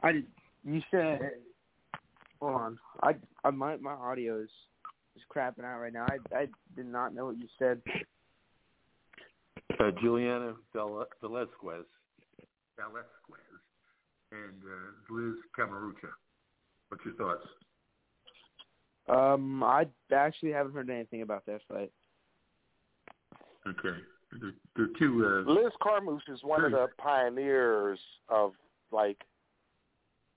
I you said hold on. I, I my my audio is is crapping out right now. I I did not know what you said. Uh, Juliana Vel- Velasquez, Velasquez, and uh, Liz Carmouche. What's your thoughts? Um, I actually haven't heard anything about that fight. Okay. They're, they're two. Uh, Liz Carmouche is one of the pioneers of like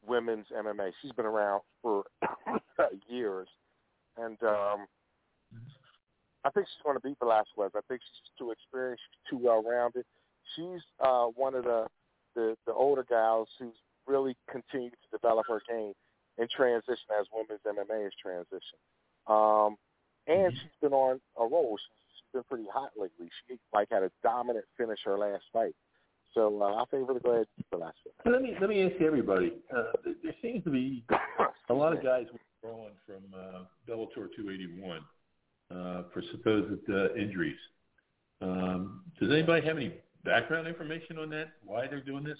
women's MMA. She's been around for [coughs] years, and um, I think she's going to beat Velasquez. I think she's too experienced, she's too well rounded. She's uh, one of the, the the older gals who's really continued to develop her game and transition as women's MMA has transitioned. Um, and she's been on a roll. She's, she's been pretty hot lately. She like had a dominant finish her last fight. So uh, I favor ahead and Velasquez. let me let me ask everybody. Uh, there- there seems to be a lot of guys withdrawing from uh, Bellator 281 uh, for supposed uh, injuries. Um, does anybody have any background information on that? Why they're doing this?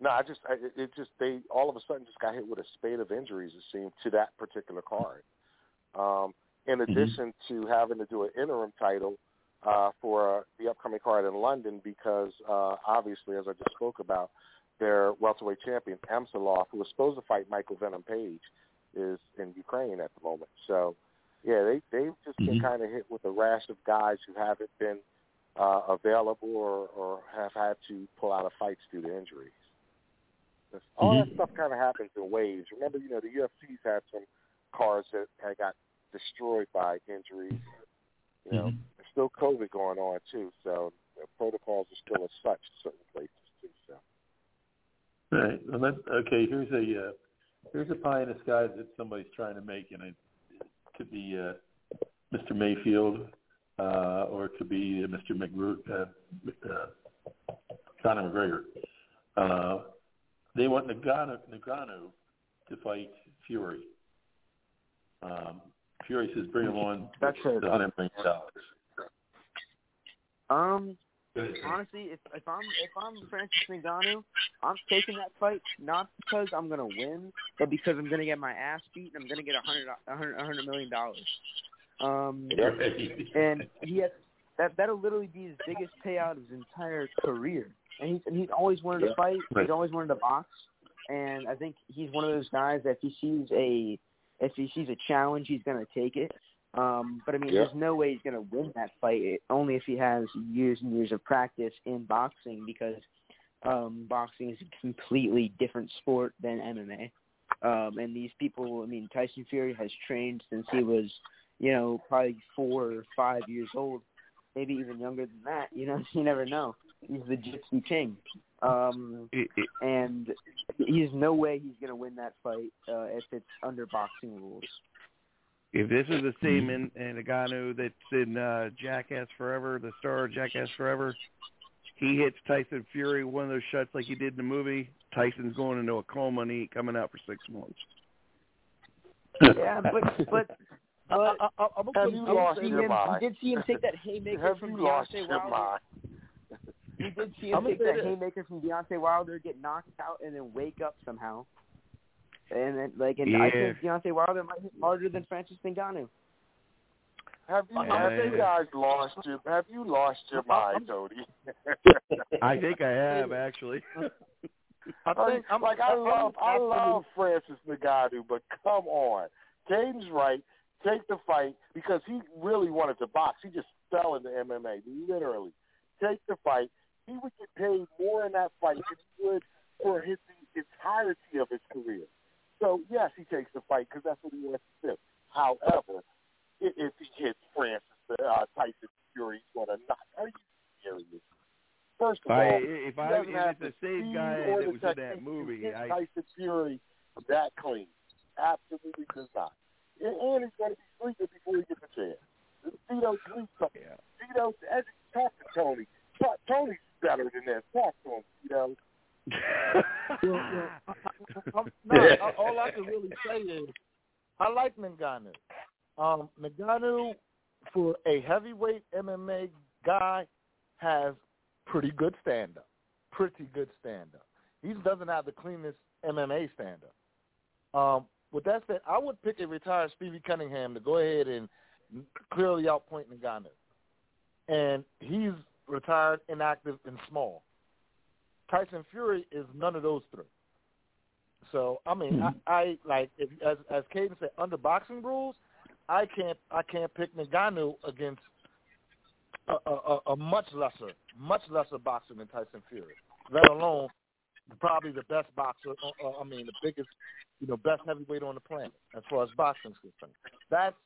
No, I just I, it- just they all of a sudden just got hit with a spate of injuries. It seemed to that particular card. Um, in addition to having to do an interim title uh, for uh, the upcoming card in London, because uh, obviously, as I just spoke about, their welterweight champion Amosov, who was supposed to fight Michael Venom Page, is in Ukraine at the moment. So, yeah, they they've just been Mhm. kind of hit with a rash of guys who haven't been uh, available or, or have had to pull out of fights due to injuries. That's- All that Mhm. stuff kind of happens in waves. Remember, you know, the UFC's had some cards that had got destroyed by injuries. You know, Mhm. there's still COVID going on too, so the protocols are still as such in certain places All right. Well, let, okay. Here's a uh, here's a pie in the sky that somebody's trying to make, and it, it could be uh, Mr. Mayfield, uh, or it could be uh, Mr. McGrew, uh, uh, Conor McGregor. Uh, they want Ngannou, Ngannou to fight Fury. Um, Fury says, "Bring him on. That's it. hundred million dollars." Um. Honestly, if if I'm if I'm Francis Ngannou, I'm taking that fight not because I'm gonna win, but because I'm gonna get my ass beat and I'm gonna get a hundred a hundred a hundred million dollars. Um, and he has that that'll literally be his biggest payout of his entire career. And he's and he's always wanted to fight. He's always wanted to box. and I think he's one of those guys that if he sees a if he sees a challenge, he's going to take it. Um, but I mean, Yeah. there's no way he's going to win that fight. Only if he has years and years of practice in boxing, because um, boxing is a completely different sport than MMA. Um, and these people, I mean, Tyson Fury has trained since he was, you know, probably four or five years old, maybe even younger than that. You know, [laughs] you never know. He's the Jiu-Jitsu king. Um, It, it, and there's no way he's going to win that fight uh, if it's under boxing rules. If this is the same in, in Ngannou that's in uh, Jackass Forever, the star of Jackass Forever, he hits Tyson Fury one of those shots like he did in the movie. Tyson's going into a coma and he ain't coming out for six months. Yeah, but [laughs] but I, but I, I, I'm Have gonna you I'm lost gonna say your him, mind? we did see him take that haymaker Have from you lost Deontay your Wilder. mind? We did see him I'm take that this. haymaker from Deontay Wilder, get knocked out, and then wake up somehow. And then, like, and I Yeah. think Deontay Wilder might hit harder than Francis Ngannou. Have you, Yeah. have you guys lost your Have you lost your mind, Tony? [laughs] I think I have actually. [laughs] I think I'm, like I I'm love I absolutely- love Francis Ngannou, but come on, Caden's right. Take the fight because he really wanted to box. He just fell into MMA, literally. Take the fight. He would get paid more in that fight than he would for his the entirety of his career. So yes, he takes the fight because that's what he wants to do. However, if he hits Francis uh, Tyson Fury, he's going to knock. Are you serious? First of I, all, if I if it's the same guy that was in that movie, I Tyson Fury that clean. Absolutely does not. And, and he's going to be sleeping before he gets a chance. Tito sleeps. yeah. Tito, as you talk to Tony, Tony's better than this. Talk to him, Tito. [laughs] I'm, [laughs] no, I- all I can really say is I like Ngannou. Um, Ngannou, for a heavyweight MMA guy, has pretty good stand up. Pretty good stand up. He doesn't have the cleanest MMA stand up. Um, with that said, I would pick a retired Stevie Cunningham to go ahead and clearly outpoint Ngannou. And he's retired, inactive, and small. Tyson Fury is none of those three. So I mean, I, I like if, as as Caden said, under boxing rules, I can't I can't pick Ngannou against a, a, a- much lesser much lesser boxer than Tyson Fury, let alone probably the best boxer. Uh, uh, I mean, the biggest, you know, best heavyweight on the planet as far as boxing is concerned. That's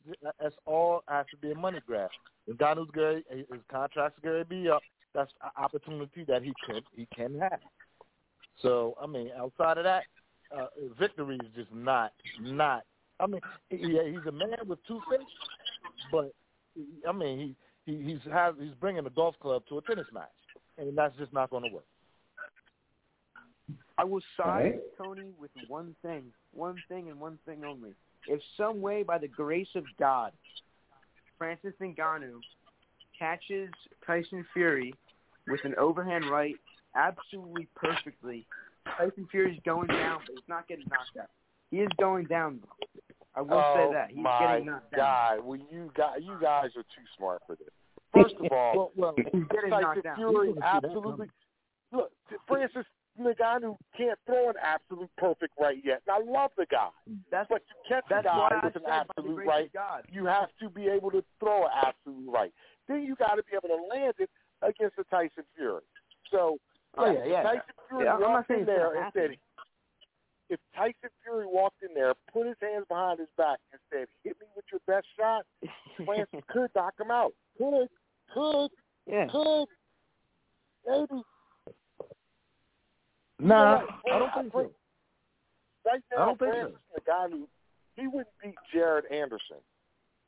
that's all has to be a money grab. Ngannou's going his contract's going to be up. That's an opportunity that he could he can have. So I mean, outside of that, uh, victory is just not not. I mean, yeah, he's a man with two faces, but I mean, he he he's has he's bringing a golf club to a tennis match, and that's just not going to work. I will side Right. Tony with one thing, one thing and one thing only. If some way, by the grace of God, Francis Ngannou catches Tyson Fury with an overhand right absolutely perfectly, Tyson Fury is going down, but he's not getting knocked out. He is going down. though. I will oh say that he's my getting knocked down. God! Well, you guys, you guys are too smart for this. First of all, Well, well, He's getting Tyson knocked down. Fury You're gonna see that absolutely. Look, Francis Ngannou can't throw an absolute perfect right yet. And I love the guy, That's but you catch a guy with an absolute right, God. you have to be able to throw an absolute right. Then you got to be able to land it against the Tyson Fury. So, Oh, yeah, yeah. Tyson Fury Yeah, I'm walked in there and said, if Tyson Fury walked in there, put his hands behind his back, and said, "Hit me with your best shot," Francis [laughs] could knock him out. Could, could, yeah. could, maybe. nah, I don't think so. Right now, I don't think Francis, the guy who he wouldn't beat Jared Anderson,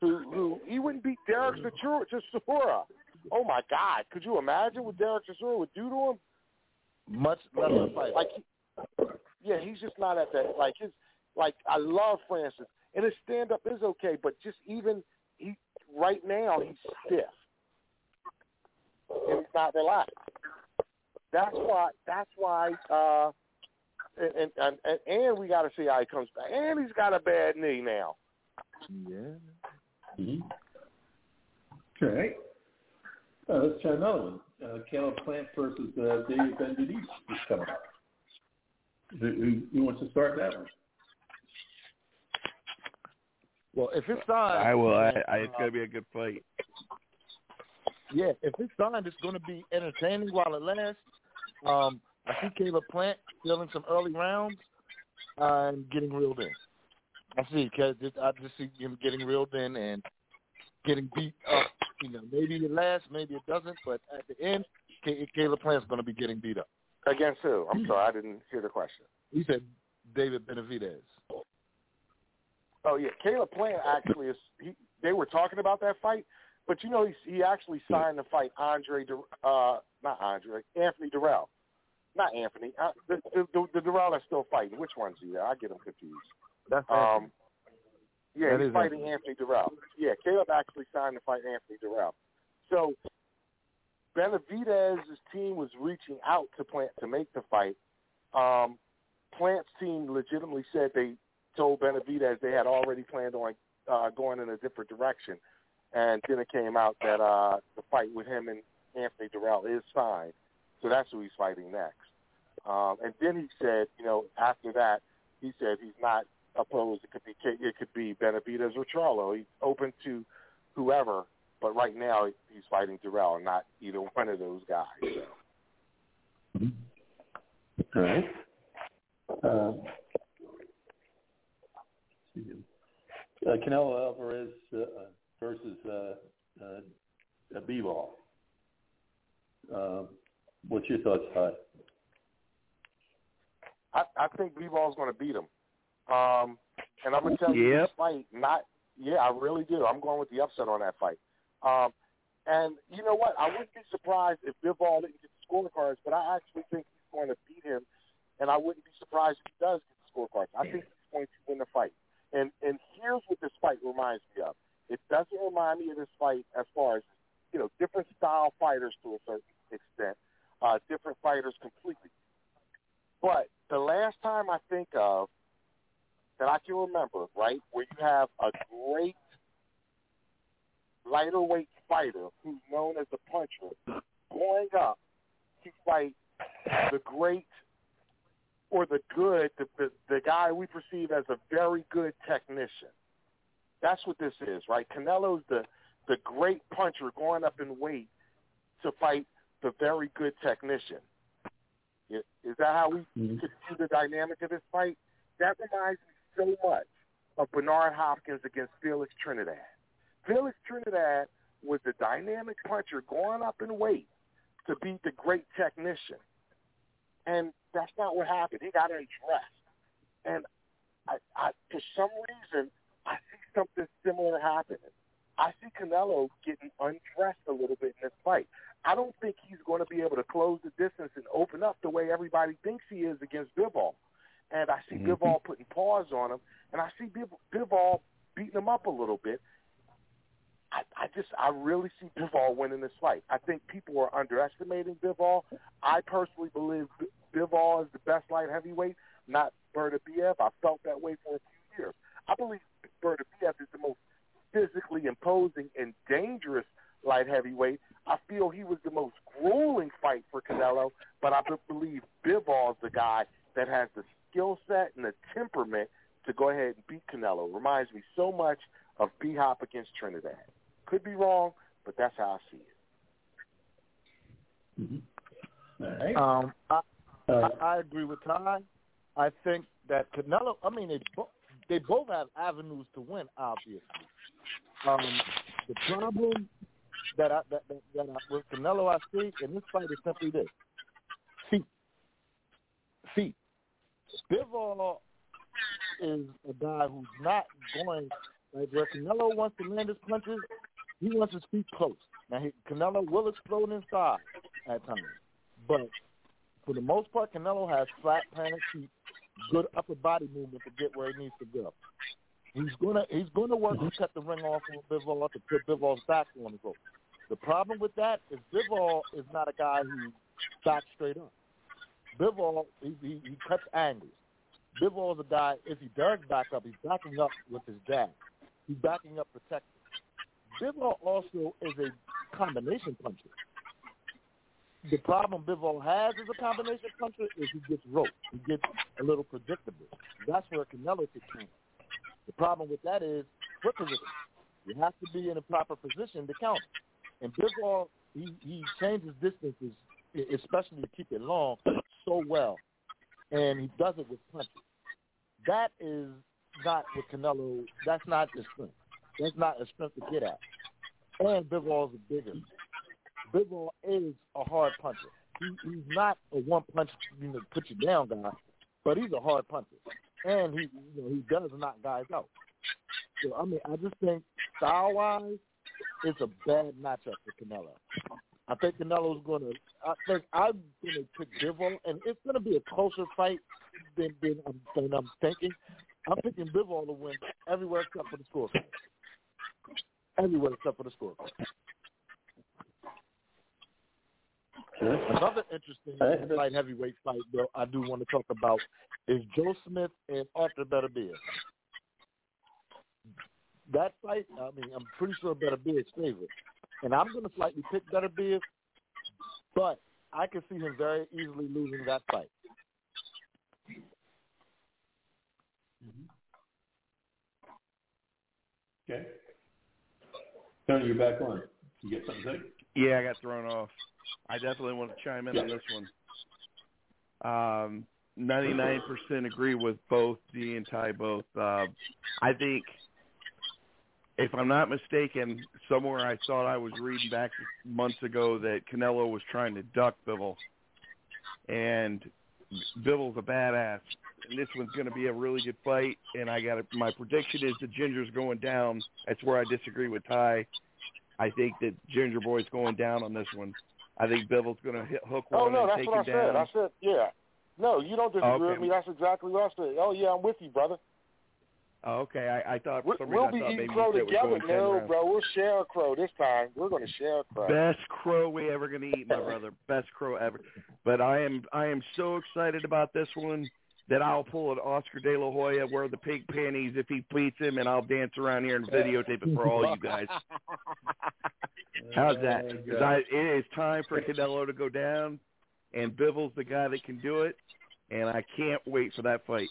who who he wouldn't beat Derek mm. Chisora. Chisora. Oh my God! Could you imagine what Derek Chisora would do to him? Much lesser fight. Like, he, yeah, he's just not at that. Like his, like I love Francis, and his stand up is okay, but just even he right now he's stiff and he's not relaxed. That's why. That's why. uh and and and, and we got to see how he comes back. And he's got a bad knee now. yeah. Mhm. All right. Uh, let's try another one. Uh, Caleb Plant versus uh, David Benavidez is coming up. Who, who, who wants to start that one? Well, if it's signed, I will. I, I, it's going to be a good fight. yeah, if it's signed, it's going to be entertaining while it lasts. Um, I see Caleb Plant stealing some early rounds uh, and getting reeled in. I see, cause I just see him getting reeled in and getting beat up. You know, maybe it lasts, maybe it doesn't, but at the end, Ca- Caleb Plant's going to be getting beat up. Against who? I'm sorry, I didn't hear the question. He said David Benavidez. Oh yeah, Caleb Plant actually is. He, they were talking about that fight, but you know he he actually signed to fight Andre, uh, not Andre, Anthony Dirrell, not Anthony, uh, the, the the the Dirrell that's still fighting. Which one's he? I get him confused. That's Um, yeah, That he's fighting Anthony Dirrell. Yeah, Caleb actually signed to fight Anthony Dirrell. So Benavidez's team was reaching out to Plant to make the fight. Um, Plant's team legitimately said they told Benavidez they had already planned on uh, going in a different direction, and then it came out that uh, the fight with him and Anthony Dirrell is signed. So that's who he's fighting next. Um, and then he said, you know, after that, he said he's not opposed. It could be it could be Benavidez or Charlo. He's open to whoever, but right now he's fighting Dirrell, not either one of those guys. So. All right. Uh, uh, Canelo Alvarez uh, versus uh, uh, Bivol. Uh, what's your thoughts, Todd? I, I think Bivol's going to beat him. Um, and I'm going to tell you Yep. this fight, not, yeah, I really do. I'm going with the upset on that fight. Um, and you know what? I wouldn't be surprised if Bivol didn't get the scorecards, but I actually think he's going to beat him, and I wouldn't be surprised if he does get the scorecards. I think he's going to win the fight. And and here's what this fight reminds me of. It doesn't remind me of this fight as far as you know, different style fighters to a certain extent, uh, different fighters completely. But the last time I think of that I can remember, right, where you have a great lighter weight fighter who's known as the puncher going up to fight the great or the good, the, the, the guy we perceive as a very good technician. That's what this is, right? Canelo's the the great puncher going up in weight to fight the very good technician. Is that how we Mhm. could see the dynamic of this fight? That reminds so much of Bernard Hopkins against Felix Trinidad. Felix Trinidad was the dynamic puncher going up in weight to beat the great technician. And that's not what happened. He got undressed. And I, I for some reason I see something similar happening. I see Canelo getting undressed a little bit in this fight. I don't think he's going to be able to close the distance and open up the way everybody thinks he is against Bivol. And I see Mhm. Bivol putting paws on him, and I see Biv- Bivol beating him up a little bit. I, I just, I really see Bivol winning this fight. I think people are underestimating Bivol. I personally believe Bivol is the best light heavyweight, not Beterbiev. I felt that way for a few years. I believe Beterbiev is the most physically imposing and dangerous light heavyweight. I feel he was the most grueling fight for Canelo, but I believe Bivol is the guy that has the skill set and the temperament to go ahead and beat Canelo. Reminds me so much of B Hop against Trinidad. Could be wrong, but that's how I see it. Mm-hmm. All right. Um, I, Uh, I, I agree with Ty. I think that Canelo. I mean, they bo- they both have avenues to win. Obviously, um, the problem that I that, that, that I, with Canelo I see in this fight is simply this: feet, feet. Bivol is a guy who's not going like where Canelo wants to land his punches. He wants his feet close. Now, he, Canelo will explode inside at times, but for the most part, Canelo has flat planted feet, good upper body movement to get where he needs to go. He's gonna he's gonna work to cut the ring off of Bivol to put Bivol's back on his rope. The problem with that is Bivol is not a guy who backs straight up. Bivol he, he, he cuts angles. Bivol is a guy if he does back up, he's backing up with his jab. He's backing up protected. Bivol also is a combination puncher. the problem Bivol has as a combination puncher is he gets roped. He gets a little predictable. That's where Canelo could count. The problem with that is foot position. You have to be in a proper position to count. And Bivol, he, he changes distances, especially to keep it long, so well. And he does it with punches. That is not with Canelo. That's not the strength. That's not a strength to get at. And Bivol's bigger. Bivol is a hard puncher. He, he's not a one punch, you know, put you down guy, but he's a hard puncher, and he, you know, he does knock guys out. So I mean, I just think style wise, it's a bad matchup for Canelo. I think Canelo's going to. I think I'm going to pick Bivol, and it's going to be a closer fight than than I'm, than I'm thinking. I'm picking Bivol to win everywhere except for the score. Everywhere except for the score. Another interesting light heavyweight fight, though, I do want to talk about is Joe Smith and Arthur Beterbiev. That fight, I mean, I'm pretty sure Beterbiev's favorite, and I'm going to slightly pick Better Beterbiev, but I can see him very easily losing that fight. Okay. Tony, you're back on. You get something to say? Yeah, I got thrown off. I definitely want to chime in on this one. Um, 99% agree with both D and Ty both. Uh, I think, if I'm not mistaken, somewhere I thought I was reading back months ago that Canelo was trying to duck Bivol. And Bivol's a badass. And this one's going to be a really good fight. And I got a, my prediction is the Ginger's going down. That's where I disagree with Ty. I think that Ginger Boy's going down on this one. I think Bivol's going to hit hook oh, one Oh no, and that's take what I down. said. I said, yeah. No, you don't disagree Okay. with me. That's exactly what I said. Oh yeah, I'm with you, brother. Oh, okay, I, I thought for We'll, some we'll reason be thought eating crow you said we're together. going 10 No, rounds. bro, we'll share a crow this time. We're going to share a crow. Best crow we ever gonna eat, my brother. Best crow ever. But I am I am so excited about this one that I'll pull an Oscar De La Hoya, wear the pink panties if he beats him, and I'll dance around here and videotape it for all you guys. [laughs] How's that? Oh, 'Cause I, it is time for Canelo to go down, and Bivol's the guy that can do it, and I can't wait for that fight.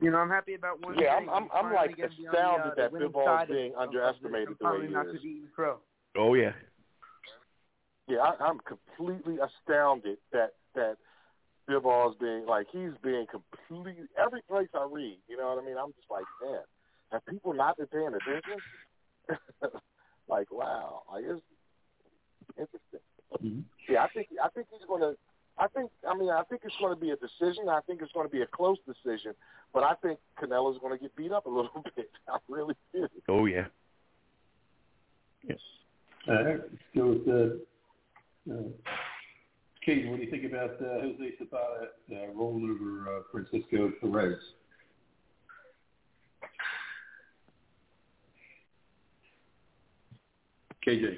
You know, I'm happy about one Yeah, thing. I'm- I'm- I'm, like, gonna be on astounded the, uh, that the winning Bivol's side being of, underestimated of, the way he not is. to be eating. Oh yeah. Yeah, I, I'm completely astounded that that Bivol's being like he's being completely every place I read. You know what I mean? I'm just like, man, have people not been paying attention? [laughs] like, wow, like it's interesting. Mhm. Yeah, I think I think he's going to. I think I mean I think it's going to be a decision. I think it's going to be a close decision, but I think Canelo's going to get beat up a [laughs] little bit. I really do. Oh yeah. Yes. All right. Let's go with uh, uh, Katie. What do you think about uh, Jose Zepeda uh, rolling over uh, Francisco Perez? KJ.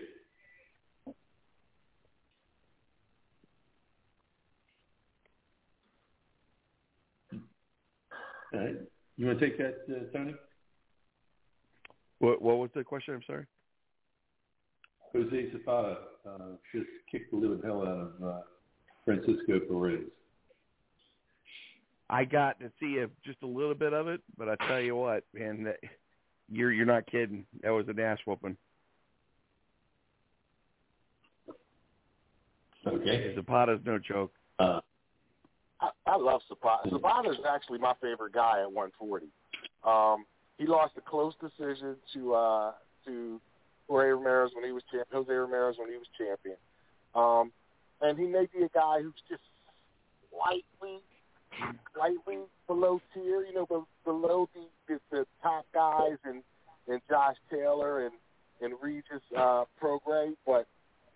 All right. You want to take that, uh, Tony? What what was the question? I'm sorry. Jose Zepeda uh, just kicked the living hell out of uh, Francisco Perez. I got to see a, just a little bit of it, but I tell you what, man, that, you're you're not kidding. That was an ass whooping. Okay. Zepeda's no joke. Uh, I, love Zepeda. Is actually my favorite guy at 140. Um, he lost a close decision to uh, to Jorge Ramirez when he was champ- Jose Ramirez when he was champion. Um, and he may be a guy who's just slightly, slightly below tier, you know, be- below the, the, the top guys and and Josh Taylor and and Regis uh, Prograis, but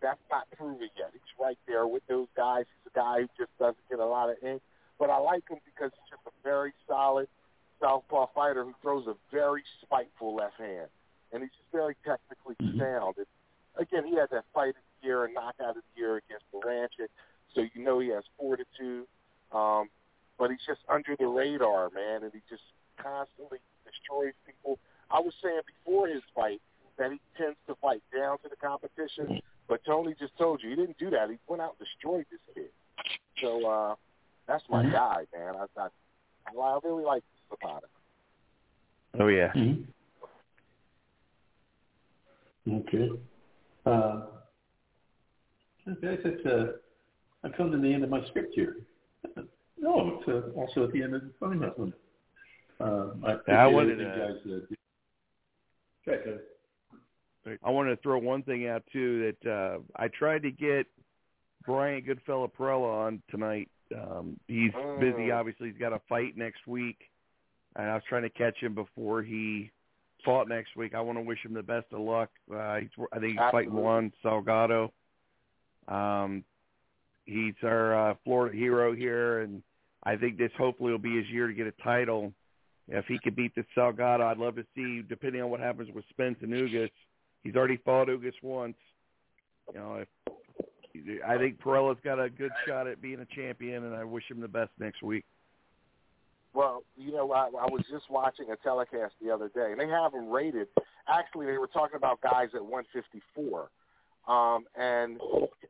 that's not proven yet. He's right there with those guys. He's a guy who just doesn't get a lot of ink, but I like him because he's just a very solid southpaw fighter who throws a very spiteful left hand, and he's just very technically sound. And again, he had that fight of the year and knockout of the year against Baranchik, so you know he has fortitude. Um, but he's just under the radar, man, and he just constantly destroys people. I was saying before his fight that he tends to fight down to the competition. But Tony just told you he didn't do that. He went out and destroyed this kid. So uh, that's my Mhm. guy, man. I, I I really like Zepeda. Oh yeah. Mhm. Okay. Uh, okay, that's, uh, I've come to the end of my script here. [laughs] No, it's uh, also at the end of the time limit. Um, I, I wanted to- guys uh, did. Okay, go. I wanted to throw one thing out too that uh, I tried to get Brian Goodfellow Perrella on tonight. Um, he's busy. Mm. Obviously, he's got a fight next week, and I was trying to catch him before he fought next week. I want to wish him the best of luck. Uh, he's, I think he's fighting Juan Salgado. Um, he's our uh, Florida hero here, and I think this hopefully will be his year to get a title. If he could beat this Salgado, I'd love to see. Depending on what happens with Spence and Ugas, he's already fought Ugas once. You know, if, I think Perrella's got a good shot at being a champion, and I wish him the best next week. Well, you know, I, I was just watching a telecast the other day, and they have them rated. Actually, they were talking about guys at 154, um, and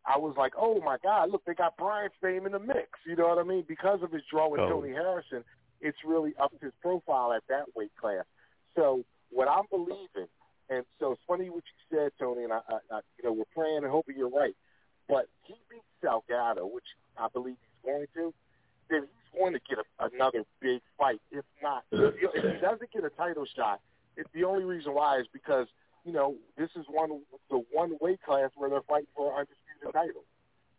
I was like, "Oh my God! Look, they got Brian's name in the mix." You know what I mean? Because of his draw with Oh. Tony Harrison, it's really upped his profile at that weight class. So, what I'm believing, and so it's funny what you said, Tony, and I, I, I you know, we're praying and hoping you're right. But he beat Salgado, which I believe he's going to. Then he's going to get a, another big fight. If not, if he, if he doesn't get a title shot, it, the only reason why is because you know this is one the one weight class where they're fighting for an undisputed title.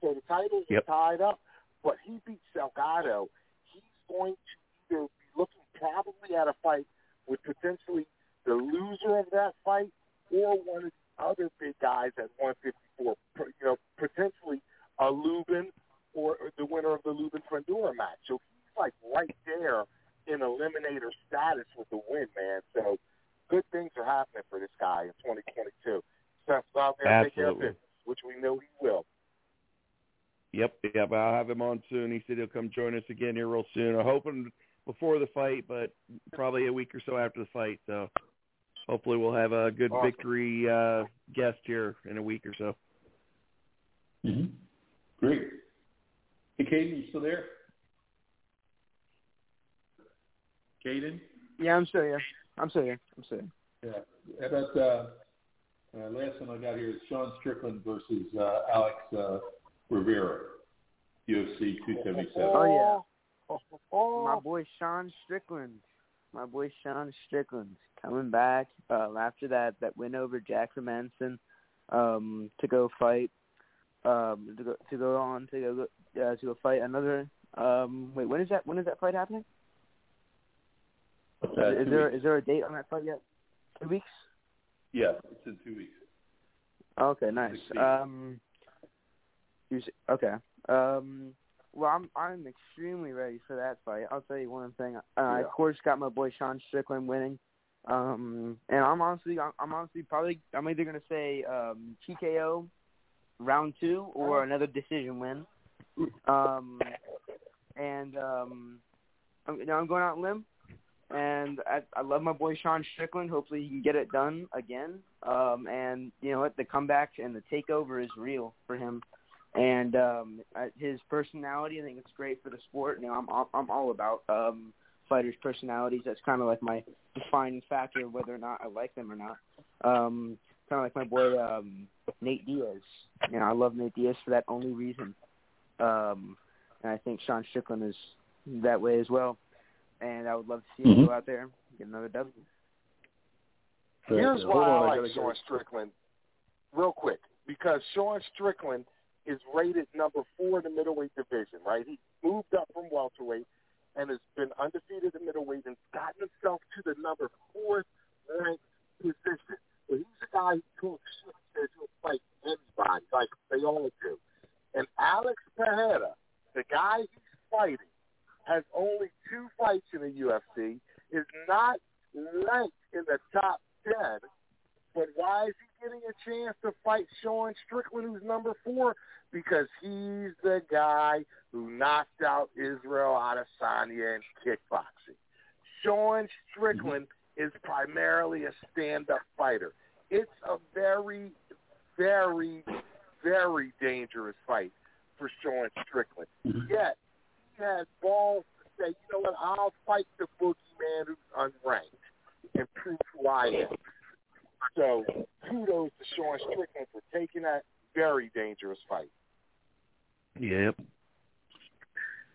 So the titles Yep. are tied up. But he beat Salgado. He's going to either be looking probably at a fight with potentially the loser of that fight or one of the other big guys at 154. You know, potentially a Lubin or the winner of the Lubin Fundora match. So he's like right there in eliminator status with the win, man. So good things are happening for this guy in 2022. Seth's out there take care of business, which we know he will. Yep, yep. I'll have him on soon. He said he'll come join us again here real soon. I'm hoping before the fight, but probably a week or so after the fight. So hopefully we'll have a good Awesome. victory uh, guest here in a week or so. hmm Great. Hey, Caden, you still there? Caden? Yeah, I'm still here. I'm still here. I'm still here. Yeah. How about uh, uh, last one I got here is Sean Strickland versus uh, Alex uh, Pereira, UFC 277. Oh, yeah. My Oh, boy Sean Strickland. My boy Sean Strickland coming back uh, after that that win over Jack Manson um, to go fight um, to go to go on to go uh, to go fight another. Um, wait, when is that? When is that fight happening? Uh, is two there weeks. is there a date on that fight yet? Two weeks. Yeah, it's in two weeks. Okay, nice. Um, you okay. Um, well, I'm I'm extremely ready for that fight. I'll tell you one thing. Uh, I of course got my boy Sean Strickland winning. Um, and I'm honestly I'm, I'm honestly probably I'm either gonna say um, TKO round two or another decision win. Um, and um, I'm, you know, I'm going out on limb. And I, I love my boy Sean Strickland. Hopefully he can get it done again. Um, and you know what? The comeback and the takeover is real for him. And um, his personality, I think it's great for the sport. You know, I'm I'm- I'm all about um, fighters' personalities. That's kind of like my defining factor, whether or not I like them or not. Um, kind of like my boy um, Nate Diaz. You know, I love Nate Diaz for that only reason. Um, and I think Sean Strickland is that way as well. And I would love to see him Mhm. go out there and get another W. Here's why I like get- Sean Strickland, real quick, because Sean Strickland is rated number four in the middleweight division, right? He moved up from welterweight and has been undefeated in middleweight and gotten himself to the number fourth ranked position. But he's a guy who says he'll fight anybody, like they all do. And Alex Pereira, the guy he's fighting, has only two fights in the UFC, is not ranked in the top 10, but why is he getting a chance to fight Sean Strickland, who's number four? Because he's the guy who knocked out Israel Adesanya in kickboxing. Sean Strickland is primarily a stand-up fighter. it's a very, very, very dangerous fight for Sean Strickland. Yet he has balls to say, you know what, I'll fight the boogeyman who's unranked and prove who I am. So kudos to Sean Strickland for taking that very dangerous fight. Yep.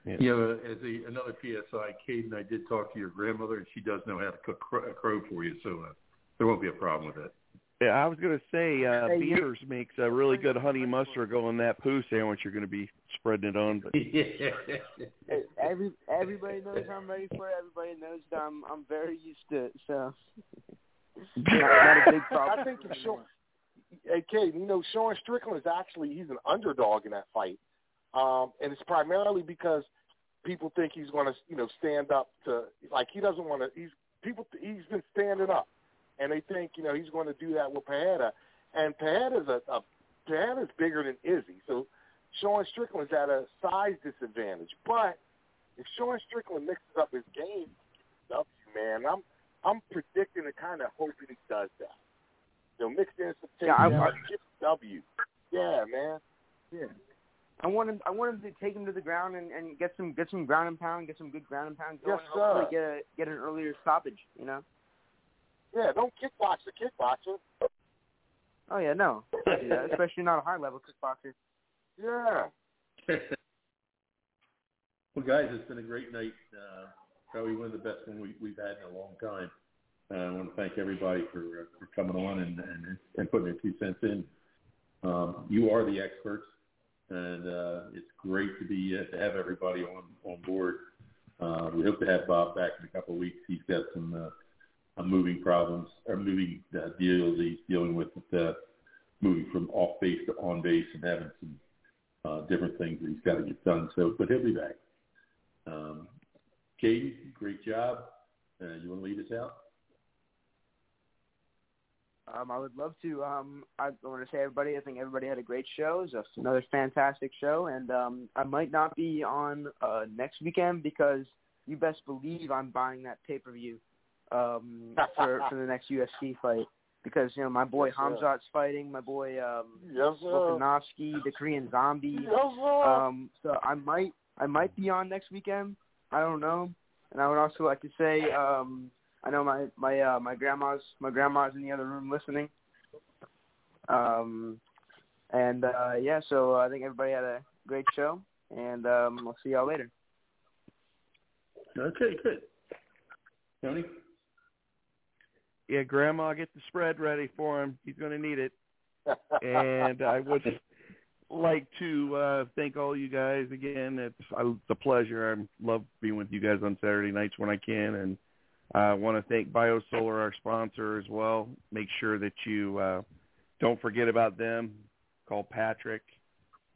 You know, as a, another PSI, Caden, I did talk to your grandmother, and she does know how to cook cro- crow for you, so uh, there won't be a problem with that. Yeah, I was gonna say uh Hey, you- Beavers makes a really good honey mustard go on that poo sandwich you're gonna be spreading it on, but [laughs] Hey, Every everybody knows I'm ready for it. Everybody knows that I'm I'm very used to it. So not, not a big [laughs] problem. I think if Sean, Kate, you know, Sean Strickland is actually he's an underdog in that fight, um, and it's primarily because people think he's going to, you know, stand up to like he doesn't want to. He's people. He's been standing up, and they think you know he's going to do that with Pereira, and Pereira's a, a Pereira's bigger than Izzy, so Sean Strickland's at a size disadvantage. But if Sean Strickland mixes up his game, W man, I'm I'm predicting and kind of hoping he does that. You know, mix in some Yeah, I- takedowns, get the W. Yeah, man. Yeah. I want him. I want him to take him to the ground and, and get some get some ground and pound, get some good ground and pound going. Yes, and hopefully sir. get a get an earlier stoppage. You know. Yeah, don't kickbox the kickboxer. Oh yeah, no, don't do that, especially not a high level kickboxer. Yeah. [laughs] well, guys, it's been a great night. Uh, probably one of the best one we, we've had in a long time. Uh, I want to thank everybody for for coming on and, and and putting their two cents in. Um, you are the experts, and uh, it's great to be uh, to have everybody on on board. Uh, we hope to have Bob back in a couple of weeks. He's got some uh, moving problems or moving uh, deals he's dealing with, with uh, moving from off base to on base and having some uh, different things that he's got to get done. So, but he'll be back. Um, Katie, great job. Uh, you want to lead us out? Um, I would love to. Um, I want to say everybody. I think everybody had a great show. It was another fantastic show, and um, I might not be on uh, next weekend because you best believe I'm buying that pay per view um, [laughs] for for the next UFC fight because you know my boy Yes, sir. Khamzat's fighting, my boy um, Yes. Volkanovski, the Korean Zombie. Yes. Um, so I might I might be on next weekend. I don't know. And I would also like to say, um, I know my my uh, my grandma's my grandma's in the other room listening. Um, and uh, yeah, so I think everybody had a great show, and um, we'll see y'all later. Okay, good. Tony? yeah, Grandma, get the spread ready for him. He's gonna need it. [laughs] and I would like to uh, thank all you guys again. It's, uh, it's a pleasure. I love being with you guys on Saturday nights when I can, and I want to thank BioSolar, our sponsor, as well. Make sure that you uh, don't forget about them. Call Patrick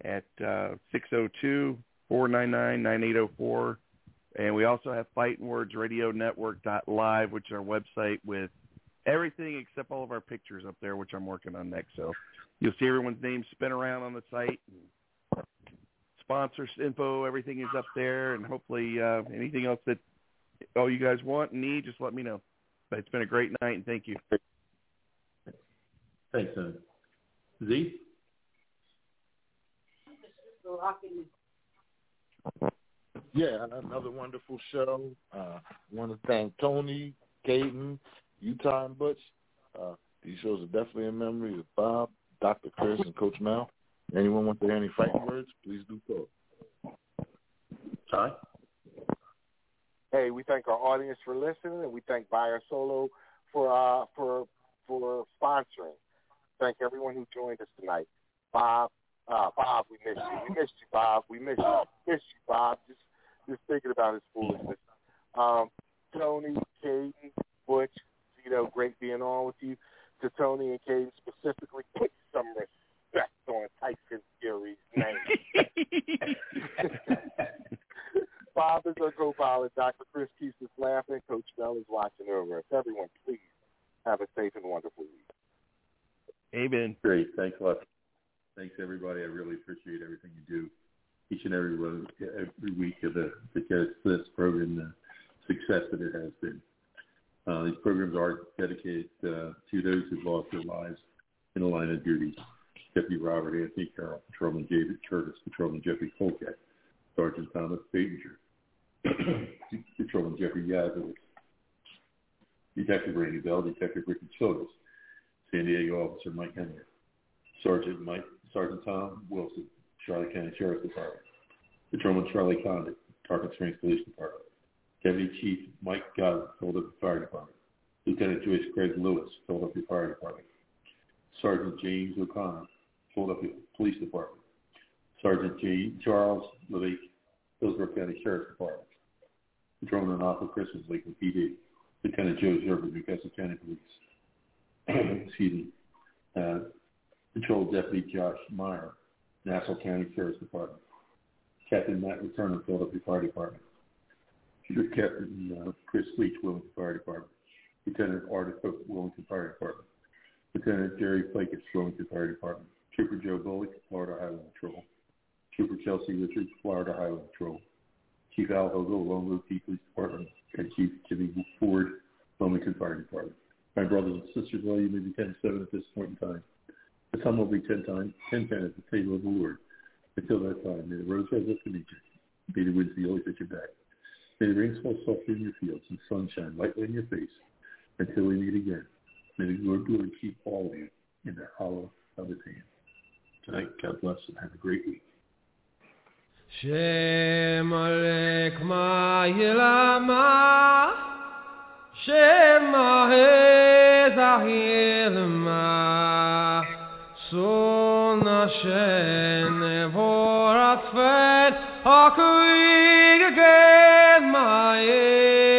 at uh, six zero two four nine nine nine eight zero four, and we also have Fighting Words Radio Network live, which is our website with everything except all of our pictures up there, which I'm working on next. So you'll see everyone's name spin around on the site. Sponsors info, everything is up there, and hopefully uh, anything else that all you guys want and need, just let me know. But it's been a great night, and thank you. Thanks, Tony. Z? Yeah, another wonderful show. Uh, I want to thank Tony, Kayden, Utah, and Butch. Uh, these shows are definitely in memory of Bob, Dr. Chris, and Coach Mal. Anyone want to hear any fighting words, please do so. Ty? Hey, we thank our audience for listening, and we thank BioSolar for uh, for for sponsoring. Thank everyone who joined us tonight. Bob, uh, Bob, we missed you. We missed you, Bob. We missed you. Missed you, Bob. Just just thinking about his foolishness. Um, Tony, Kayden, Butch, Zito, great being on with you. To Tony and Kayden specifically, put some respect on Tyson Fury's name. [laughs] Bob is our co-pilot. Dr. Chris keeps us laughing. Coach Bell is watching over us. Everyone, please have a safe and wonderful week. Amen. Great. Thanks a lot. Thanks, everybody. I really appreciate everything you do each and every one, every week of the because this program, the success that it has been. Uh, these programs are dedicated uh, to those who've lost their lives in the line of duty. Deputy Robert Anthony Carroll, Patrolman David Curtis, Patrolman Jeffrey Colcat, Sergeant Thomas Batinger, [coughs] Patrolman Jeffrey Yazowitz, Detective Randy Bell, Detective Ricky Childers, San Diego Officer Mike Henry, Sergeant Mike, Sergeant Tom Wilson, Charlotte County Sheriff's Department, Patrolman Charlie Condit, Tarpon Springs Police Department, Deputy Chief Mike Godwin, Philadelphia Fire Department, Lieutenant Joyce Craig Lewis, Philadelphia Fire Department, Sergeant James O'Connor, Philadelphia Police Department, Sergeant J. Charles Levake, Hillsborough County Sheriff's Department, Patrolman Arthur Christmas, Lakewood PD, Lieutenant Joe Zerber, Newcastle County Police, [clears throat] excuse me, uh, Patrol Deputy Josh Meyer, Nassau County Sheriff's Department, Captain Matt Returner, Philadelphia Fire Department, Shooter Captain uh, Chris Leach, Wilmington Fire Department, Lieutenant Artie Cook, Wilmington Fire Department, Lieutenant Jerry Plakus, Wilmington Fire Department, Trooper Joe Bullock, Florida Highway Patrol, Trooper Chelsea Richards, Florida Highway Patrol, Chief Al Hogo, Lone Roof Police Department, and Chief Jimmy Ford, Wilmington Fire Department. My brothers and sisters, all you may be 10-7 at this point in time. But some will be 10 times, 10 10 at the table of the Lord. Until that time, may the roads rise up to meet you. May the winds be always at your back. May the rain fall softly in your fields and sunshine lightly in your face until we meet again. May the Lord Lord keep all of you in the hollow of his hand. Tonight, God bless and have a great week. Shem Alek Ma'ilama Shem Ahezahilma Son Hashem Nevorat Fet Akuig Again Ma'ilma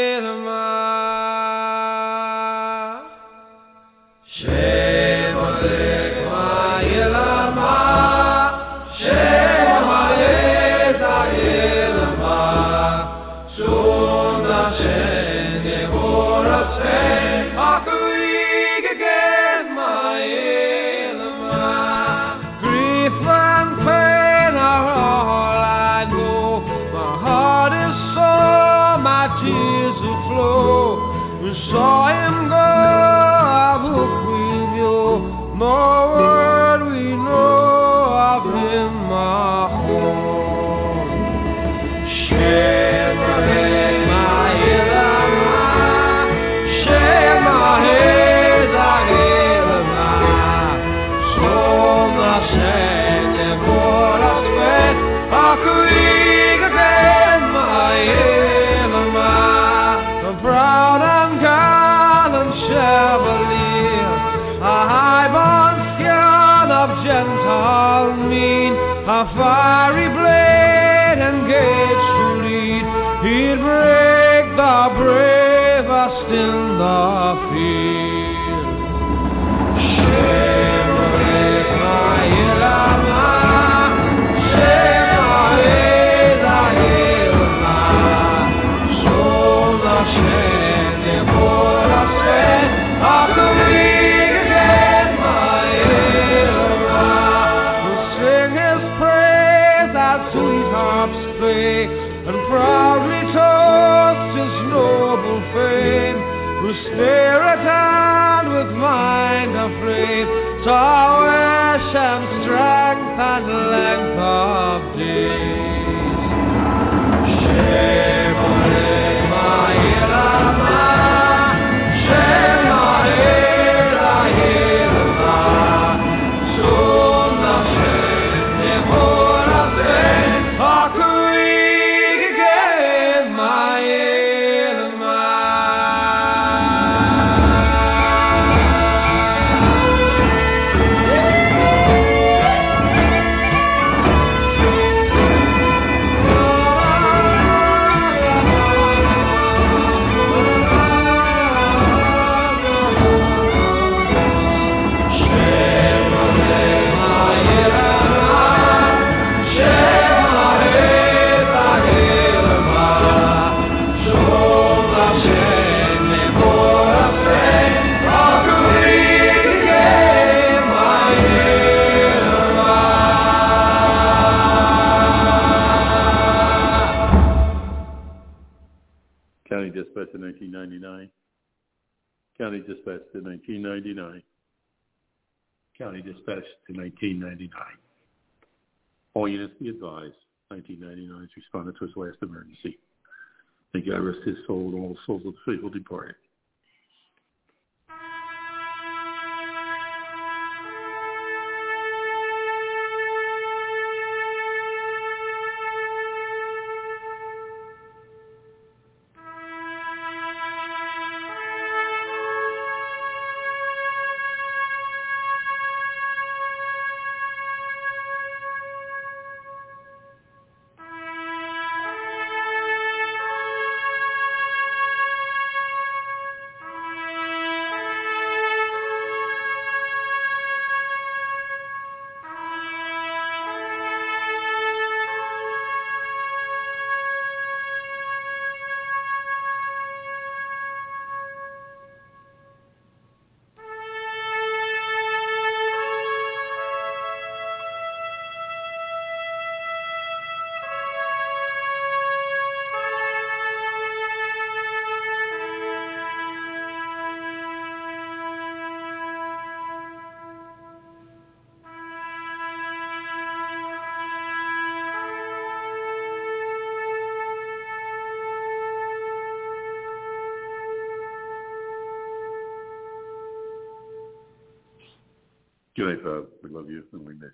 souls of the faithful departed. Night. We love you and we miss.